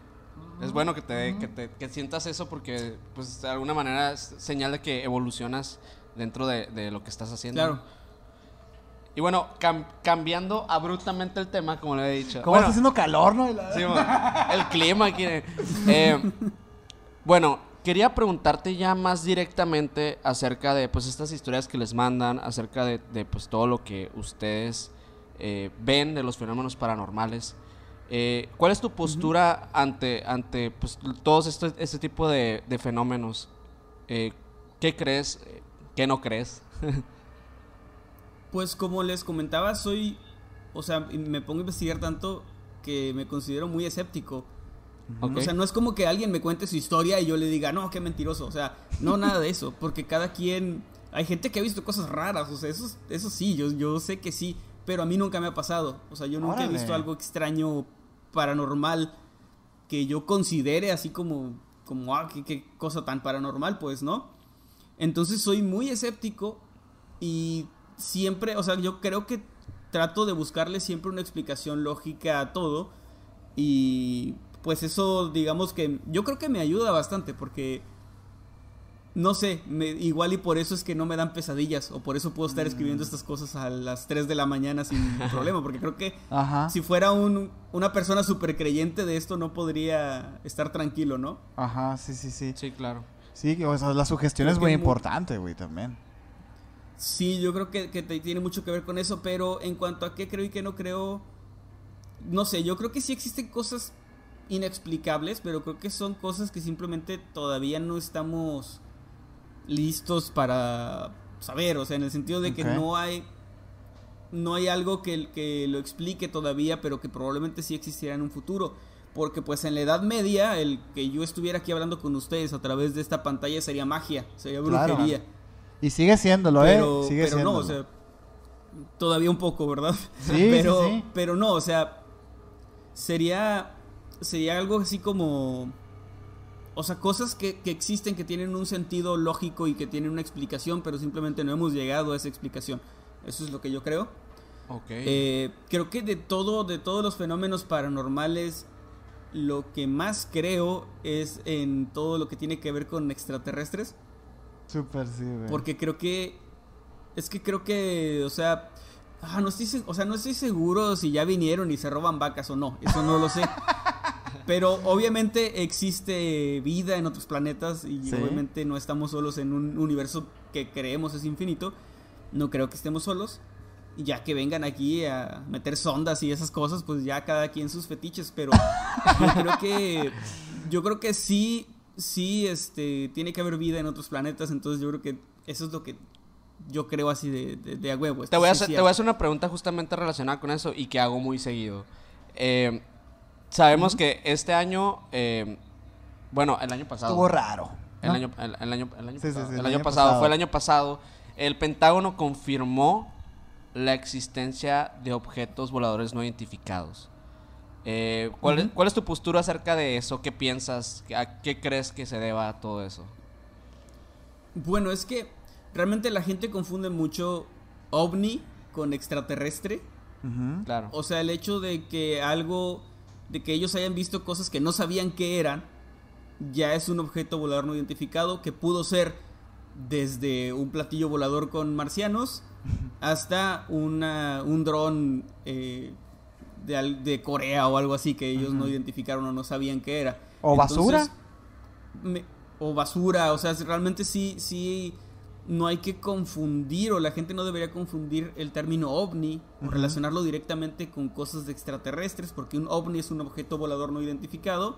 Es bueno que te, que te que sientas eso porque, pues, de alguna manera es señal de que evolucionas dentro de, de lo que estás haciendo. Claro. Y bueno, cam- cambiando abruptamente el tema, como le he dicho. ¿Cómo Bueno, está haciendo calor, no? Sí, el clima aquí. eh, bueno, quería preguntarte ya más directamente acerca de pues estas historias que les mandan, acerca de, de, pues todo lo que ustedes eh, ven de los fenómenos paranormales. Eh, ¿Cuál es tu postura ante, ante pues, todos este, este tipo de, de fenómenos? Eh, ¿Qué crees? Eh, ¿Qué no crees? (laughs) Pues como les comentaba, soy, o sea, me pongo a investigar tanto que me considero muy escéptico. O sea, no es como que alguien me cuente su historia y yo le diga, no, qué mentiroso. O sea, no, nada de eso. Porque cada quien hay gente que ha visto cosas raras, o sea, eso, eso sí, yo, yo sé que sí, pero a mí nunca me ha pasado. O sea, yo nunca he visto algo extraño, paranormal, que yo considere así como, como ah, qué, qué cosa tan paranormal, pues, ¿no? Entonces soy muy escéptico y siempre, o sea, yo creo que trato de buscarle siempre una explicación lógica a todo y pues eso, digamos que yo creo que me ayuda bastante porque no sé, me- igual y por eso es que no me dan pesadillas o por eso puedo estar escribiendo estas cosas a las 3 de la mañana sin (laughs) problema, porque creo que Ajá. si fuera un, una persona súper creyente de esto no podría estar tranquilo, ¿no? Ajá, sí, sí, sí. Sí, claro. Sí, o sea, la sugestión Creo es que muy es muy- importante, güey, también. Sí, yo creo que, que tiene mucho que ver con eso, pero en cuanto a qué creo y qué no creo, no sé, yo creo que sí existen cosas inexplicables, pero creo que son cosas que simplemente todavía no estamos listos para saber, o sea, en el sentido de que no hay no hay algo que, que lo explique todavía, pero que probablemente sí existirá en un futuro. Porque pues en la Edad Media, el que yo estuviera aquí hablando con ustedes a través de esta pantalla sería magia, sería Claro. Y sigue siéndolo, Pero, ¿eh? Sigue pero no, o sea, todavía un poco, ¿verdad? (laughs) Sí, pero, sí, sí. pero no, o sea, sería, sería algo así como, o sea, cosas que, que existen, que tienen un sentido lógico y que tienen una explicación, pero simplemente no hemos llegado a esa explicación. Eso es lo que yo creo. Ok. Eh, creo que de todo, de todos los fenómenos paranormales, lo que más creo es en todo lo que tiene que ver con extraterrestres. Súper, sí, güey. Porque creo que. Es que creo que. O sea. ah, no estoy, o sea, no estoy seguro si ya vinieron y se roban vacas o no. Eso no lo sé. (laughs) Pero obviamente existe vida en otros planetas y Sí. obviamente no estamos solos en un universo que creemos es infinito. No creo que estemos solos. Y Ya que vengan aquí a meter sondas y esas cosas, pues ya cada quien sus fetiches. Pero yo creo que. Yo creo que sí. Sí, este. Tiene que haber vida en otros planetas. Entonces yo creo que eso es lo que yo creo así de, de, de a huevo. Te voy, a hacer, te voy a hacer una pregunta justamente relacionada con eso y que hago muy seguido. Eh, sabemos que este año, eh, bueno, el año pasado. Estuvo raro. El año, el, el año, el año Sí, sí, pasado, sí, el el año año pasado, pasado. fue el año pasado. El Pentágono confirmó la existencia de objetos voladores no identificados. Eh, ¿cuál, es, Ujú. ¿Cuál es tu postura acerca de eso? ¿Qué piensas? ¿A qué crees que se deba todo eso? Bueno, es que realmente la gente confunde mucho ovni con extraterrestre. Claro. O sea, el hecho de que algo, de que ellos hayan visto cosas que no sabían que eran, ya es un objeto volador no identificado que pudo ser desde un platillo volador con marcianos (laughs) hasta una, un dron eh, de, de Corea o algo así que ellos no identificaron o no sabían que era. ¿O basura? me- o basura, o sea, realmente sí, sí, no hay que confundir, o la gente no debería confundir el término ovni, o relacionarlo directamente con cosas de extraterrestres, porque un ovni es un objeto volador no identificado,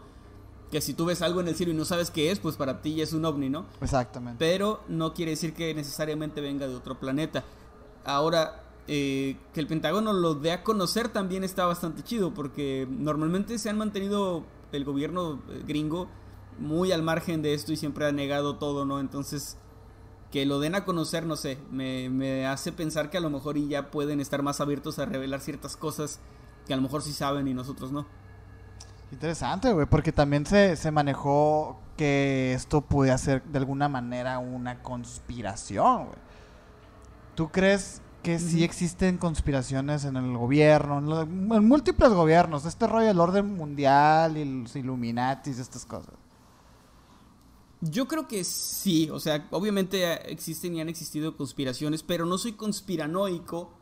que si tú ves algo en el cielo y no sabes qué es, pues para ti ya es un ovni, ¿no? Exactamente. Pero no quiere decir que necesariamente venga de otro planeta. Ahora, eh, que el Pentágono lo dé a conocer también está bastante chido, porque normalmente se han mantenido el gobierno eh, gringo muy al margen de esto y siempre ha negado todo, ¿no? Entonces, que lo den a conocer, no sé, me, me hace pensar que a lo mejor y ya pueden estar más abiertos a revelar ciertas cosas que a lo mejor sí saben y nosotros no. Interesante, güey, porque también se, se manejó que esto podía ser de alguna manera una conspiración, güey. ¿Tú crees que sí existen conspiraciones en el gobierno, en, en múltiples gobiernos? Este rollo del orden mundial y los Illuminatis, estas cosas. Yo creo que sí, o sea, obviamente existen y han existido conspiraciones, pero no soy conspiranoico.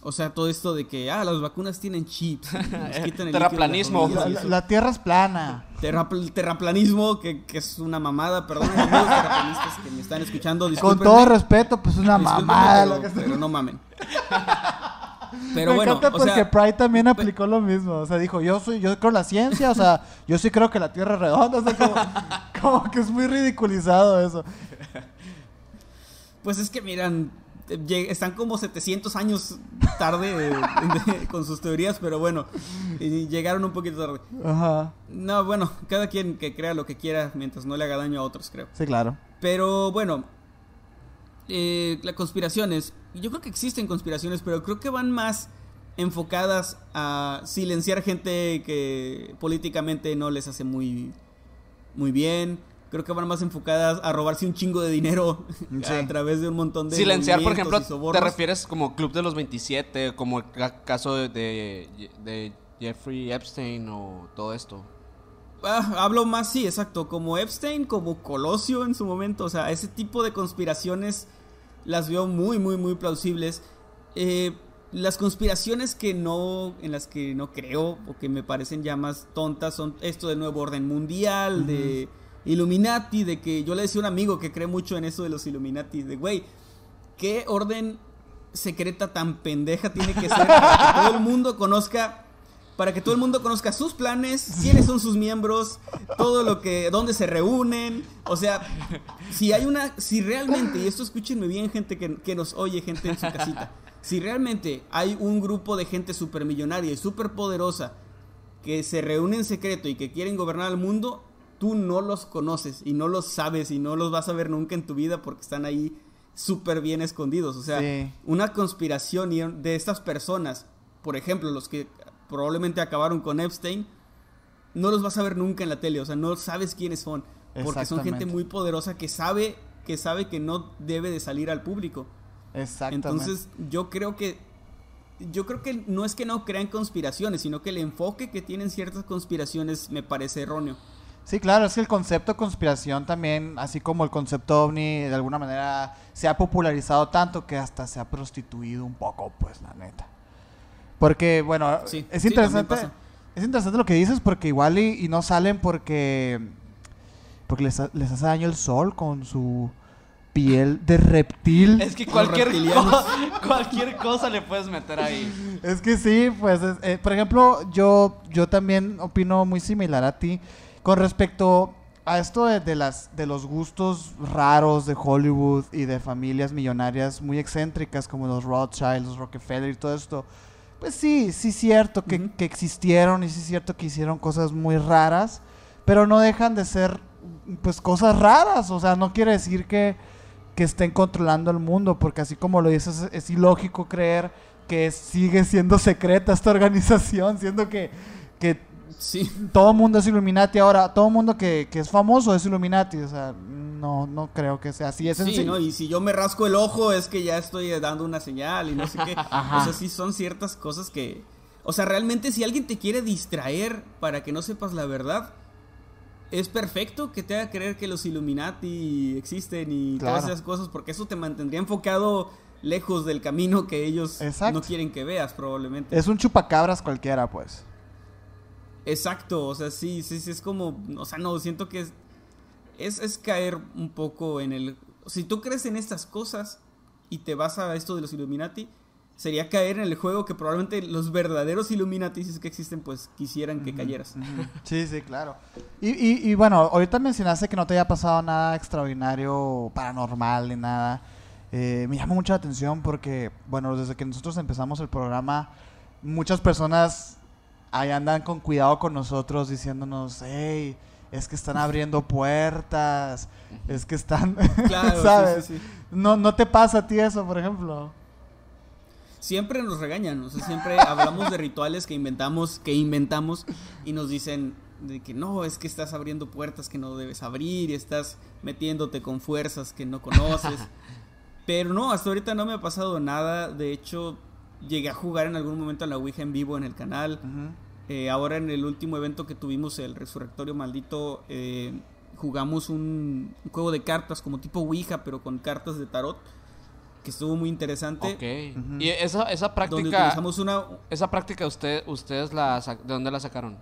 O sea, todo esto de que, ah, las vacunas tienen chips. (laughs) quitan el Terraplanismo. La, Tierra es plana. Terrapl- terraplanismo, que, que es una mamada, perdón, amigos terraplanistas que me están escuchando. Con todo respeto, pues una discúlpenme, mamada. pero, lo que está- pero no mamen. Pero Me bueno, encanta o porque sea, Pride también aplicó lo mismo. O sea, dijo, yo soy, yo creo en la ciencia, o sea, yo sí creo que la Tierra es redonda. O sea, como, como que es muy ridiculizado eso. Pues es que miran, están como 700 años tarde de- con sus teorías, pero bueno, llegaron un poquito tarde. Ajá. No, bueno, cada quien que crea lo que quiera mientras no le haga daño a otros, creo. Sí, claro. Pero bueno, eh, las conspiraciones, yo creo que existen conspiraciones, pero creo que van más enfocadas a silenciar gente que políticamente no les hace muy, muy bien. Creo que van más enfocadas a robarse un chingo de dinero (laughs) Sí. a través de un montón de. Silenciar, por ejemplo, te refieres como Club de los 27, como el ca- caso de, de, de Jeffrey Epstein o todo esto. Ah, hablo más, sí, exacto, como Epstein, como Colosio en su momento, o sea, ese tipo de conspiraciones las veo muy, muy, muy plausibles. Eh, las conspiraciones que no, en las que no creo, o que me parecen ya más tontas, son esto del nuevo orden mundial, de Illuminati, de que yo le decía a un amigo que cree mucho en eso de los Illuminati, de güey, ¿qué orden secreta tan pendeja tiene que ser para que todo el mundo conozca para que todo el mundo conozca sus planes, quiénes son sus miembros, todo lo que, dónde se reúnen, o sea, si hay una, si realmente, y esto escúchenme bien gente que, que nos oye, gente en su casita, si realmente hay un grupo de gente supermillonaria y superpoderosa que se reúne en secreto y que quieren gobernar el mundo, tú no los conoces y no los sabes y no los vas a ver nunca en tu vida porque están ahí súper bien escondidos, o sea, Sí. una conspiración de estas personas, por ejemplo, los que probablemente acabaron con Epstein, no los vas a ver nunca en la tele, o sea, no sabes quiénes son, porque son gente muy poderosa que sabe que sabe que no debe de salir al público. Exactamente. Entonces, yo creo que yo creo que no es que no crean conspiraciones, sino que el enfoque que tienen ciertas conspiraciones me parece erróneo. Sí, claro, es que el concepto conspiración también, así como el concepto ovni, de alguna manera se ha popularizado tanto que hasta se ha prostituido un poco, pues, la neta. Porque, bueno, Sí, es interesante. es interesante lo que dices porque igual y, y no salen porque porque les, ha- les hace daño el sol con su piel de reptil. Es que cualquier, co- (laughs) cualquier cosa le puedes meter ahí. Es que sí, pues, es- eh, por ejemplo, yo, yo también opino muy similar a ti con respecto a esto de, de las, de los gustos raros de Hollywood y de familias millonarias muy excéntricas como los Rothschild, los Rockefeller y todo esto. Pues sí, sí es cierto que, Ujú. que existieron y sí es cierto que hicieron cosas muy raras, pero no dejan de ser pues cosas raras, o sea, no quiere decir que, que estén controlando el mundo, porque así como lo dices, es, es ilógico creer que sigue siendo secreta esta (laughs) organización, siendo que, que Sí. todo mundo es Illuminati ahora, todo mundo que, que es famoso es Illuminati, o sea, no, no creo que sea así, es Sí. Y si yo me rasco el ojo es que ya estoy eh, dando una señal y no sé qué. (laughs) Ajá. O sea, sí son ciertas cosas que... O sea, realmente si alguien te quiere distraer para que no sepas la verdad, es perfecto que te haga creer que los Illuminati existen y todas esas cosas, porque eso te mantendría enfocado lejos del camino que ellos Exacto. no quieren que veas probablemente. Es un chupacabras cualquiera, pues. Exacto, o sea, sí, sí, sí, es como, o sea, no, siento que es, es, es caer un poco en el, si tú crees en estas cosas y te vas a esto de los Illuminati, sería caer en el juego que probablemente los verdaderos Illuminati, si es que existen, pues quisieran que cayeras. Sí, sí, claro. Y, y, y bueno, ahorita mencionaste que no te haya pasado nada extraordinario, paranormal ni nada. Eh, me llama mucho la atención porque, bueno, desde que nosotros empezamos el programa, muchas personas ahí andan con cuidado con nosotros diciéndonos, hey, es que están abriendo puertas, es que están, (laughs) Claro, sí, ¿sabes? sí, sí. No, no te pasa a ti eso, por ejemplo. Siempre nos regañan, o sea, siempre (laughs) hablamos de rituales que inventamos, que inventamos y nos dicen de que no, es que estás abriendo puertas que no debes abrir y estás metiéndote con fuerzas que no conoces. (laughs) Pero no, hasta ahorita no me ha pasado nada. De hecho, llegué a jugar en algún momento a la Ouija en vivo en el canal. Eh, ahora en el último evento que tuvimos, el Resurrectorio Maldito, eh, jugamos un, un juego de cartas como tipo Ouija, pero con cartas de tarot, que estuvo muy interesante. Ok. Ujú. Y esa, esa Donde práctica, utilizamos una, esa práctica usted, ustedes la, sac- ¿de dónde la sacaron?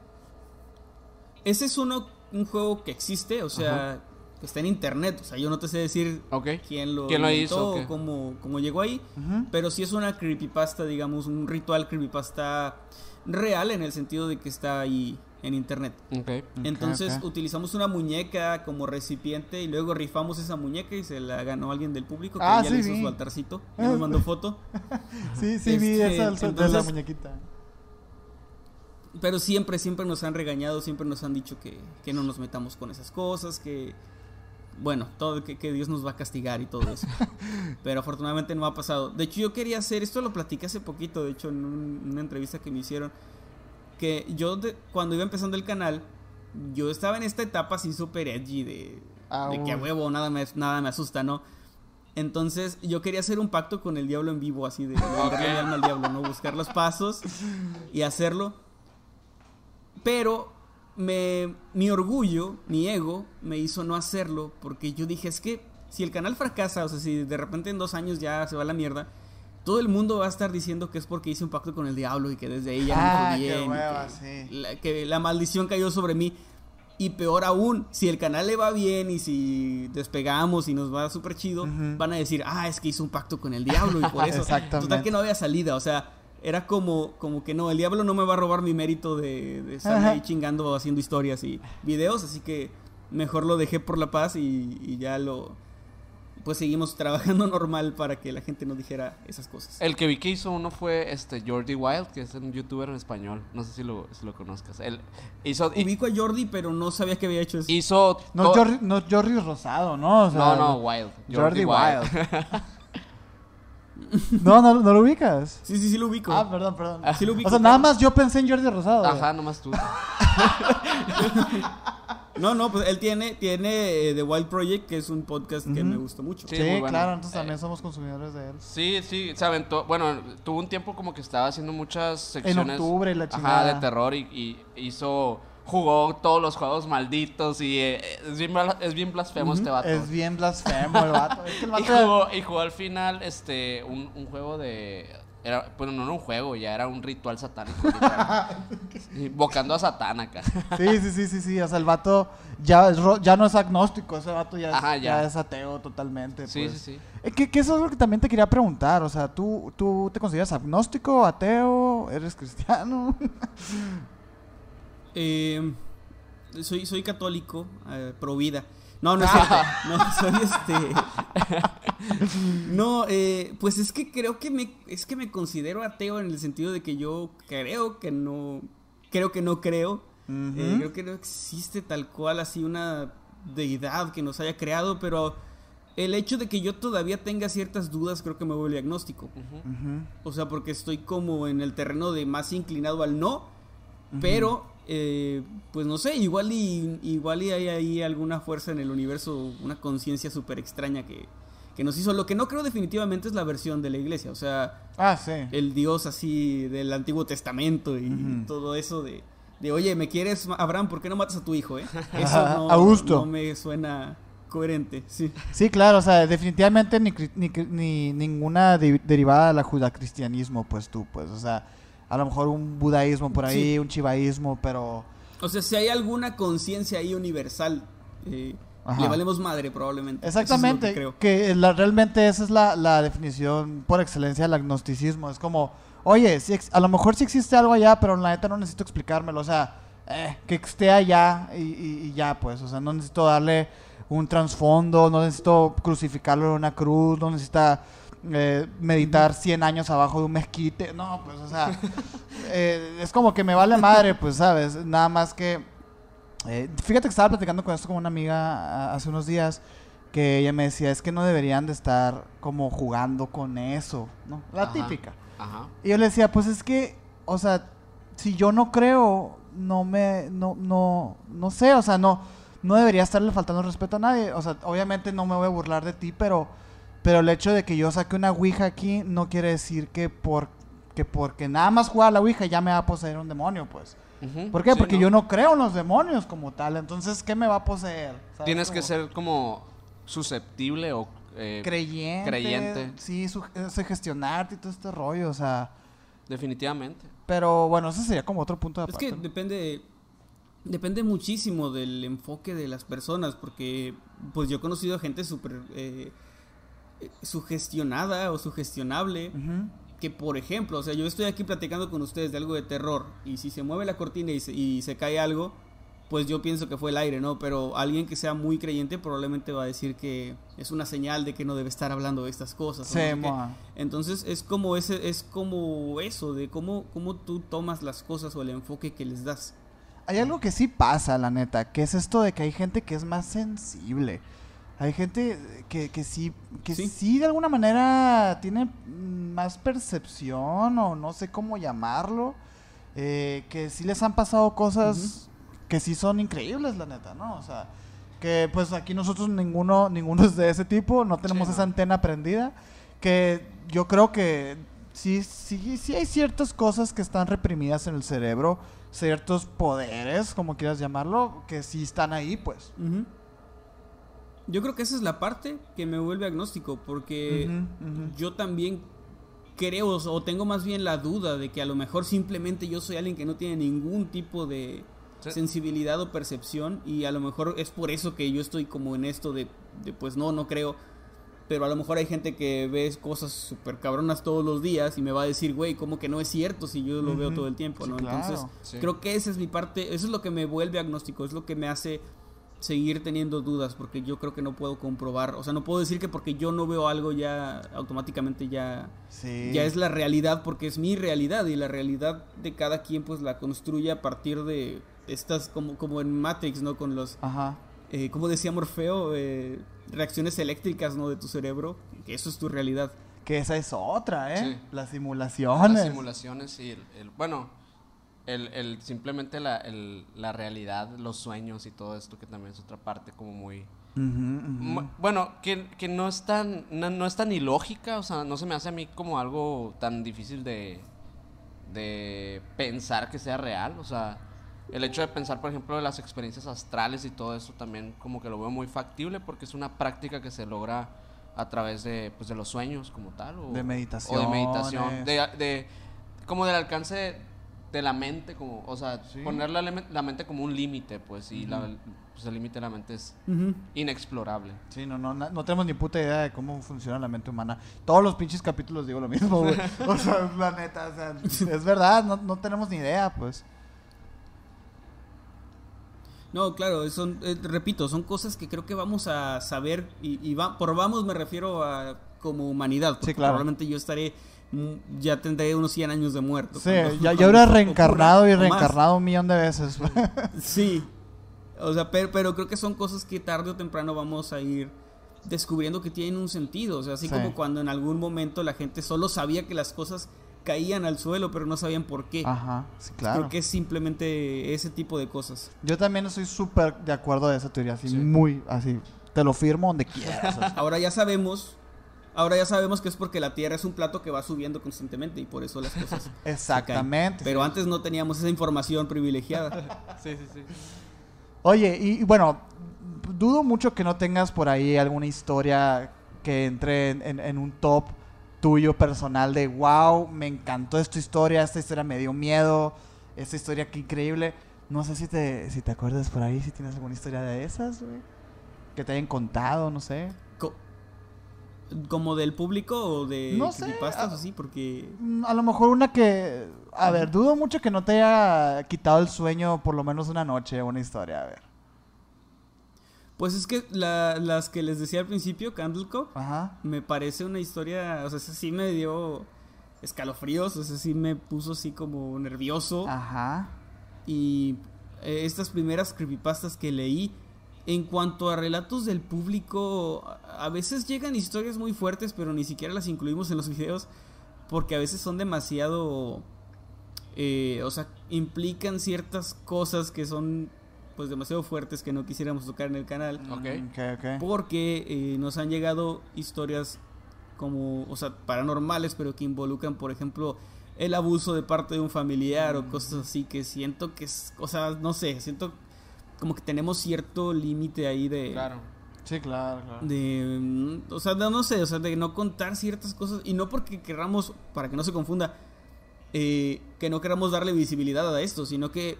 Ese es uno, un juego que existe, o sea, que está en internet. O sea, yo no te sé decir quién lo, ¿Quién lo inventó hizo cómo, cómo llegó ahí. Pero sí es una creepypasta, digamos, un ritual creepypasta real en el sentido de que está ahí en internet. Entonces utilizamos una muñeca como recipiente y luego rifamos esa muñeca y se la ganó alguien del público que Ah, ya sí le hizo vi. su altarcito. Y nos mandó foto. (laughs) Sí, sí, vi Este, esa del- de la muñequita. Pero siempre, siempre nos han regañado, siempre nos han dicho que, que no nos metamos con esas cosas, que, bueno, todo que, que Dios nos va a castigar y todo eso. (laughs) Pero afortunadamente no ha pasado. De hecho, yo quería hacer, esto lo platiqué hace poquito, de hecho, en un- una entrevista que me hicieron, que yo de- cuando iba empezando el canal, yo estaba en esta etapa así súper edgy de, Ah, de que a huevo, nada me, nada me asusta, ¿no? Entonces yo quería hacer un pacto con el diablo en vivo, así de alma al diablo, ¿no? Buscar los pasos y hacerlo. Pero me, mi orgullo, mi ego, me hizo no hacerlo porque yo dije, es que si el canal fracasa, o sea, si de repente en dos años ya se va a la mierda, todo el mundo va a estar diciendo que es porque hice un pacto con el diablo y que desde ahí ya no me Ah, qué bien, hueva, que, sí. la, que la maldición cayó sobre mí. Y peor aún, si el canal le va bien y si despegamos y nos va súper chido, van a decir, ah, es que hizo un pacto con el diablo y por (laughs) eso. Exactamente. Total que no había salida, o sea, era como, como que no, el diablo no me va a robar mi mérito de, de estar ahí chingando haciendo historias y videos, así que mejor lo dejé por la paz y, y ya lo... Pues seguimos (laughs) trabajando normal para que la gente no dijera esas cosas. El que vi que hizo uno fue este Jordi Wild, que es un youtuber en español. No sé si lo, si lo conozcas. Él hizo. y- Ubico a Jordi, pero no sabía que había hecho eso. hizo. No, Jordi, no Jordi Rosado, ¿no? O sea, no, no, Wild. Jordi Wild. (laughs) no, no, no lo ubicas. Sí, sí, sí lo ubico. Ah, perdón, perdón. Sí lo ubico, o sea, nada más yo pensé en Jordi Rosado. güey. Ajá, nomás tú. (laughs) No, no, pues él tiene, tiene eh, The Wild Project, que es un podcast que Ujú. me gusta mucho. Sí, Sí, muy bueno. claro, entonces Eh, también somos consumidores de él. Sí, sí, se aventó. Bueno, tuvo un tiempo como que estaba haciendo muchas secciones. octubre, la Ajá, chingada. de terror y, y hizo. Jugó todos los juegos malditos y eh, es, bien, es bien blasfemo este vato. Es bien blasfemo el vato. Es que el (laughs) y, jugó, y jugó al final este un, un juego de. Era, bueno, no era un juego, ya era un ritual satánico. (laughs) Invocando a Satán acá. Sí, sí, sí, sí, sí. O sea, el vato ya, es ro- ya no es agnóstico. Ese vato ya, es, ya. ya. es ateo totalmente. Sí, pues. sí, sí. Eh, Que, que eso es lo que también te quería preguntar. O sea, ¿tú, tú te consideras agnóstico, ateo? ¿Eres cristiano? (laughs) Eh, soy, soy católico, eh, pro vida. No, no es (laughs) cierto. No, soy este. No, eh, pues es que creo que me. Es que me considero ateo en el sentido de que yo creo que no. Creo que no creo. Eh, creo que no existe tal cual así una deidad que nos haya creado, pero el hecho de que yo todavía tenga ciertas dudas creo que me vuelve agnóstico. O sea, porque estoy como en el terreno de más inclinado al no, pero eh, pues no sé, igual y igual y hay ahí alguna fuerza en el universo, una conciencia súper extraña que, que nos hizo. Lo que no creo definitivamente es la versión de la iglesia, o sea, Ah, sí. el Dios así del Antiguo Testamento y todo eso de, de, oye, ¿me quieres, Abraham? ¿Por qué no matas a tu hijo? Eh? Eso no, Augusto. no me suena coherente, sí. Sí, claro, o sea, definitivamente ni, ni, ni ninguna de- derivada del judacristianismo, pues tú, pues, o sea, a lo mejor un budaísmo por ahí, Sí. un chivaísmo, pero... O sea, si hay alguna conciencia ahí universal, eh, le valemos madre probablemente. Es Exactamente, que creo. que la- realmente esa es la, la definición por excelencia del agnosticismo, es como, oye, si ex- a lo mejor sí existe algo allá, pero la neta no necesito explicármelo, o sea, eh, que esté allá y, y- y ya, pues, o sea, no necesito darle un trasfondo, no necesito crucificarlo en una cruz, no necesita eh, meditar 100 años abajo de un mezquite, no, pues, o sea, (laughs) eh, es como que me vale madre, pues, ¿sabes? Nada más que... eh, fíjate que estaba platicando con esto con una amiga a- hace unos días que ella me decía, es que no deberían de estar como jugando con eso, ¿no? La Ajá. típica. Ajá. Y yo le decía, pues es que, o sea, si yo no creo, no me, no, no, no sé, o sea, no, no debería estarle faltando respeto a nadie. O sea, obviamente no me voy a burlar de ti, pero, pero el hecho de que yo saque una ouija aquí no quiere decir que por, que porque nada más jugar a la ouija ya me va a poseer un demonio, pues. ¿Por qué? Sí, Porque yo no creo en los demonios como tal. Entonces, ¿qué me va a poseer? ¿Sabes Tienes que ser como susceptible o eh, creyente. creyente. Sí, su, eh, gestionarte y todo este rollo, o sea. definitivamente. Pero bueno, ese sería como otro punto de Es aparte. que depende depende muchísimo del enfoque de las personas, porque pues yo he conocido gente súper eh, sugestionada o sugestionable, que por ejemplo, o sea, yo estoy aquí platicando con ustedes de algo de terror, y si se mueve la cortina y se, y se cae algo, pues yo pienso que fue el aire, ¿no? Pero alguien que sea muy creyente probablemente va a decir que es una señal de que no debe estar hablando de estas cosas. Sí. Entonces es como ese, es como eso, de cómo, cómo tú tomas las cosas o el enfoque que les das. Hay algo que sí pasa, la neta, que es esto de que hay gente que es más sensible. Hay gente que, que sí, que Sí. sí. de alguna manera tiene más percepción o no sé cómo llamarlo. eh, que sí les han pasado cosas que sí son increíbles, la neta, ¿no? O sea, que pues aquí nosotros ninguno, ninguno es de ese tipo, no tenemos Sí, esa no. antena prendida. Que yo creo que sí, sí, sí hay ciertas cosas que están reprimidas en el cerebro, ciertos poderes, como quieras llamarlo, que sí están ahí, pues. Ujú. Yo creo que esa es la parte que me vuelve agnóstico, porque yo también creo o tengo más bien la duda de que a lo mejor simplemente yo soy alguien que no tiene ningún tipo de Sí. sensibilidad o percepción y a lo mejor es por eso que yo estoy como en esto de, de, pues no, no creo. Pero a lo mejor hay gente que ve cosas súper cabronas todos los días y me va a decir, güey, ¿cómo que no es cierto si yo lo veo todo el tiempo? Sí, ¿no? claro. Entonces, Sí. creo que esa es mi parte, eso es lo que me vuelve agnóstico, es lo que me hace seguir teniendo dudas, porque yo creo que no puedo comprobar, o sea, no puedo decir que porque yo no veo algo ya automáticamente ya, Sí. ya es la realidad, porque es mi realidad y la realidad de cada quien pues la construye a partir de estas, como, como en Matrix, ¿no? Con los, Ajá. eh, como decía Morfeo, eh, reacciones eléctricas, ¿no? De tu cerebro, que eso es tu realidad. Que esa es otra, ¿eh? Sí. Las simulaciones. Las simulaciones y el, el- bueno, el, el- simplemente la, el- la realidad, los sueños y todo esto que también es otra parte como muy... Bueno, que, que no es tan no, no es tan ilógica, o sea, no se me hace a mí como algo tan difícil de, de pensar que sea real, o sea, el hecho de pensar, por ejemplo, de las experiencias astrales y todo eso también como que lo veo muy factible porque es una práctica que se logra a través de, pues, de los sueños como tal. O, De O meditaciones. de meditación. De, de- como del alcance de la mente, como, o sea, Sí. poner la, mente como un límite, pues, y la- pues, el límite de la mente es inexplorable. Sí, no, no, no tenemos ni puta idea de cómo funciona la mente humana. Todos los pinches capítulos digo lo mismo, güey. (laughs) O sea, la neta, o sea, es verdad, no, no tenemos ni idea, pues. No, claro, son, eh, repito, son cosas que creo que vamos a saber y, y va, por vamos me refiero a como humanidad, porque Sí, claro. probablemente yo estaré, ya tendré unos 100 años de muerto. Sí, cuando- ya, (laughs) ya habrá ocurra, reencarnado y (laughs) reencarnado un millón de veces. (laughs) Sí, o sea, pero, pero creo que son cosas que tarde o temprano vamos a ir descubriendo que tienen un sentido, o sea, así Sí. como cuando en algún momento la gente solo sabía que las cosas caían al suelo, pero no sabían por qué. Ajá, sí, claro. Creo que es simplemente ese tipo de cosas. Yo también estoy súper de acuerdo de esa teoría, así, Sí. muy, así. Te lo firmo donde quieras. Ahora ya sabemos, ahora ya sabemos que es porque la Tierra es un plato que va subiendo constantemente y por eso las cosas. (laughs) Exactamente. Pero antes no teníamos esa información privilegiada. (laughs) Sí, sí, sí. Oye, y, y bueno, dudo mucho que no tengas por ahí alguna historia que entre en, en- en un top tuyo personal de wow, me encantó esta historia, esta historia me dio miedo, esta historia qué increíble. No sé si te, si te acuerdas por ahí, si tienes alguna historia de esas, güey. Que te hayan contado, no sé. Co- como del público o de No sé, creepypastas ah. así, porque Mm, A lo mejor una que... A ver, dudo mucho que no te haya quitado el sueño por lo menos una noche, una historia, a ver. pues es que la- las que les decía al principio, Candlecock, Ajá. me parece una historia, o sea, sí me dio escalofríos, o sea, sí me puso así como nervioso. Ajá. Y eh, estas primeras creepypastas que leí, en cuanto a relatos del público, a- veces llegan historias muy fuertes, pero ni siquiera las incluimos en los videos, porque a veces son demasiado, eh, o sea, implican ciertas cosas que son pues demasiado fuertes que no quisiéramos tocar en el canal. Ok. Mm, ok, ok. Porque eh, nos han llegado historias como, o sea, paranormales, pero que involucran, por ejemplo, el abuso de parte de un familiar o cosas así que siento que es, o sea, no sé, siento como que tenemos cierto límite ahí de, Claro. Sí, claro, claro. de, mm, o sea, no, no sé, o sea, de no contar ciertas cosas y no porque querramos, para que no se confunda, eh, que no queramos darle visibilidad a esto, sino que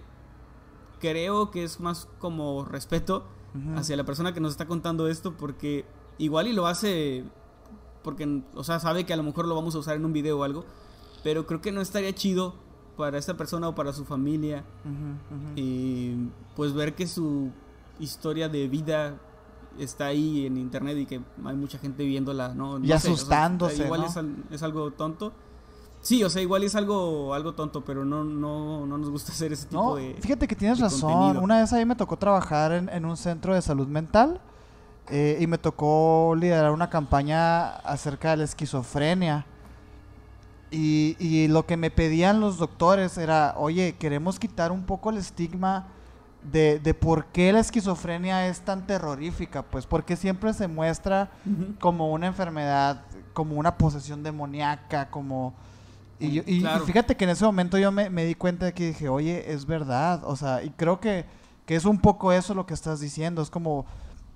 creo que es más como respeto hacia la persona que nos está contando esto porque igual y lo hace porque, o sea, sabe que a lo mejor lo vamos a usar en un video o algo, pero creo que no estaría chido para esta persona o para su familia y pues ver que su historia de vida está ahí en internet y que hay mucha gente viéndola, ¿no? Y sé, o sea, asustándose, igual ¿no? es, al- es algo tonto. Sí, o sea, igual es algo algo tonto, pero no no no nos gusta (laughs) hacer ese tipo No, de fíjate que tienes razón. contenido. Una vez ahí me tocó trabajar en, en un centro de salud mental eh, y me tocó liderar una campaña acerca de la esquizofrenia. Y, y lo que me pedían los doctores era, oye, queremos quitar un poco el estigma de, de por qué la esquizofrenia es tan terrorífica, pues porque siempre se muestra como una enfermedad, como una posesión demoníaca, como... Y, yo- y- y Claro. fíjate que en ese momento yo me, me di cuenta de que dije, oye, es verdad, o sea, y creo que, que es un poco eso lo que estás diciendo, es como,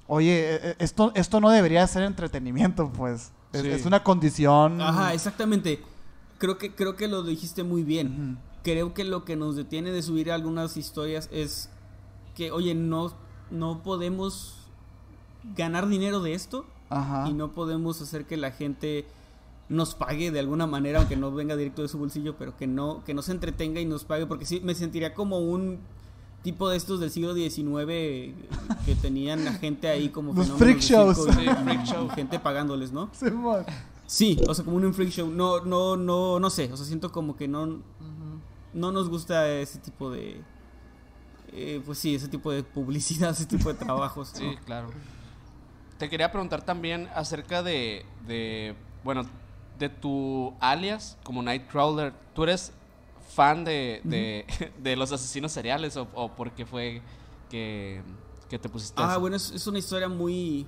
oye, eh, eh, esto, esto no debería ser entretenimiento, pues, es, Sí. es una condición... Ajá, exactamente. Creo que, creo que lo dijiste muy bien. Creo que lo que nos detiene de subir algunas historias es que, oye, no, no podemos ganar dinero de esto Ajá. y no podemos hacer que la gente nos pague de alguna manera, aunque no venga directo de su bolsillo, pero que no, que no se entretenga y nos pague, porque sí, me sentiría como un tipo de estos del siglo XIX que tenían la gente ahí como Los freak shows. circo y- Sí, freak show. gente pagándoles, ¿no? Simón. Sí, o sea, como un freak show. No, no, no, no sé. O sea, siento como que no, no nos gusta ese tipo de, eh, pues sí, ese tipo de publicidad, ese tipo de trabajos. (laughs) Sí, claro. Te quería preguntar también acerca de, de, bueno, de tu alias como Nightcrawler. ¿Tú eres fan de, de, (laughs) de los asesinos seriales o, o por qué fue que, que te pusiste Ah, eso? bueno, es, es una historia muy,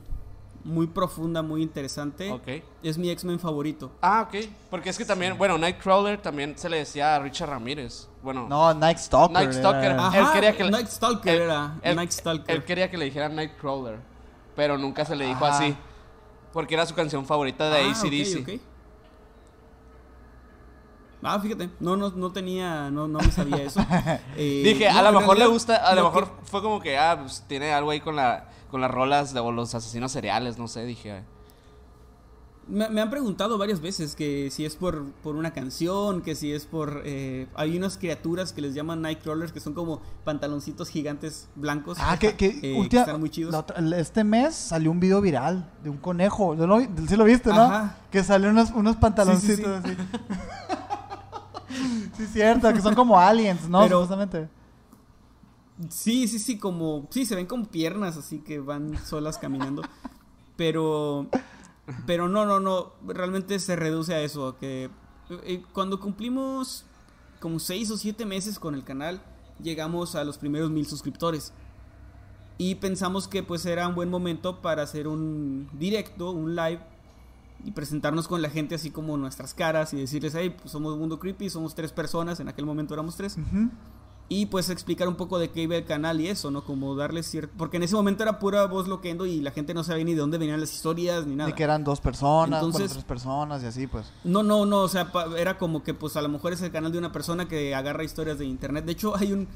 muy profunda, muy interesante. Ok. Es mi X-Men favorito. Ah, ok. Porque es que también, bueno, Nightcrawler también se le decía a Richard Ramírez. Bueno, No, Night Stalker. Night Stalker. era- Ah. Él quería que le- Night Stalker él- era. él, Night Stalker. él quería que le dijeran Nightcrawler, pero nunca se le dijo Ajá. así. Porque era su canción favorita de Ah, ACDC. ok, ok. Ah, fíjate, no, no, no tenía, no, no me sabía eso. (laughs) Eh, Dije, no, a lo mejor le gusta, a lo mejor fue como que, ah, pues tiene algo ahí con la con las rolas de o los asesinos seriales, no sé, dije. Me, me han preguntado varias veces que si es por, por una canción, que si es por... eh, hay unas criaturas que les llaman Nightcrawlers que son como pantaloncitos gigantes blancos. Ah, que, que, (laughs) eh, que última- están muy chidos. otra- este mes salió un video viral de un conejo. ¿No lo sí lo viste, ¿no? Ajá. Que salió unos, unos pantaloncitos Sí, así. (laughs) sí, cierto, que son como aliens, ¿no? Pero- Supuestamente. Sí, sí, sí, como... Sí, se ven como piernas así que van solas caminando. (laughs) Pero... Pero no, no, no. Realmente se reduce a eso. Que eh, cuando cumplimos como seis o siete meses con el canal, llegamos a los primeros mil suscriptores. Y pensamos que pues era un buen momento para hacer un directo, un live y presentarnos con la gente así como nuestras caras y decirles, hey, pues somos Mundo Creepy, somos tres personas, en aquel momento éramos tres. Ujú. Y pues explicar un poco de qué iba el canal y eso, ¿no? Como darles cierto... Porque en ese momento era pura voz loquendo y la gente no sabía ni de dónde venían las historias ni nada. Ni que eran dos personas, bueno, Entonces- tres personas y así, pues. No, no, no, o sea, era como que pues a lo mejor es el canal de una persona que agarra historias de internet. De hecho, hay un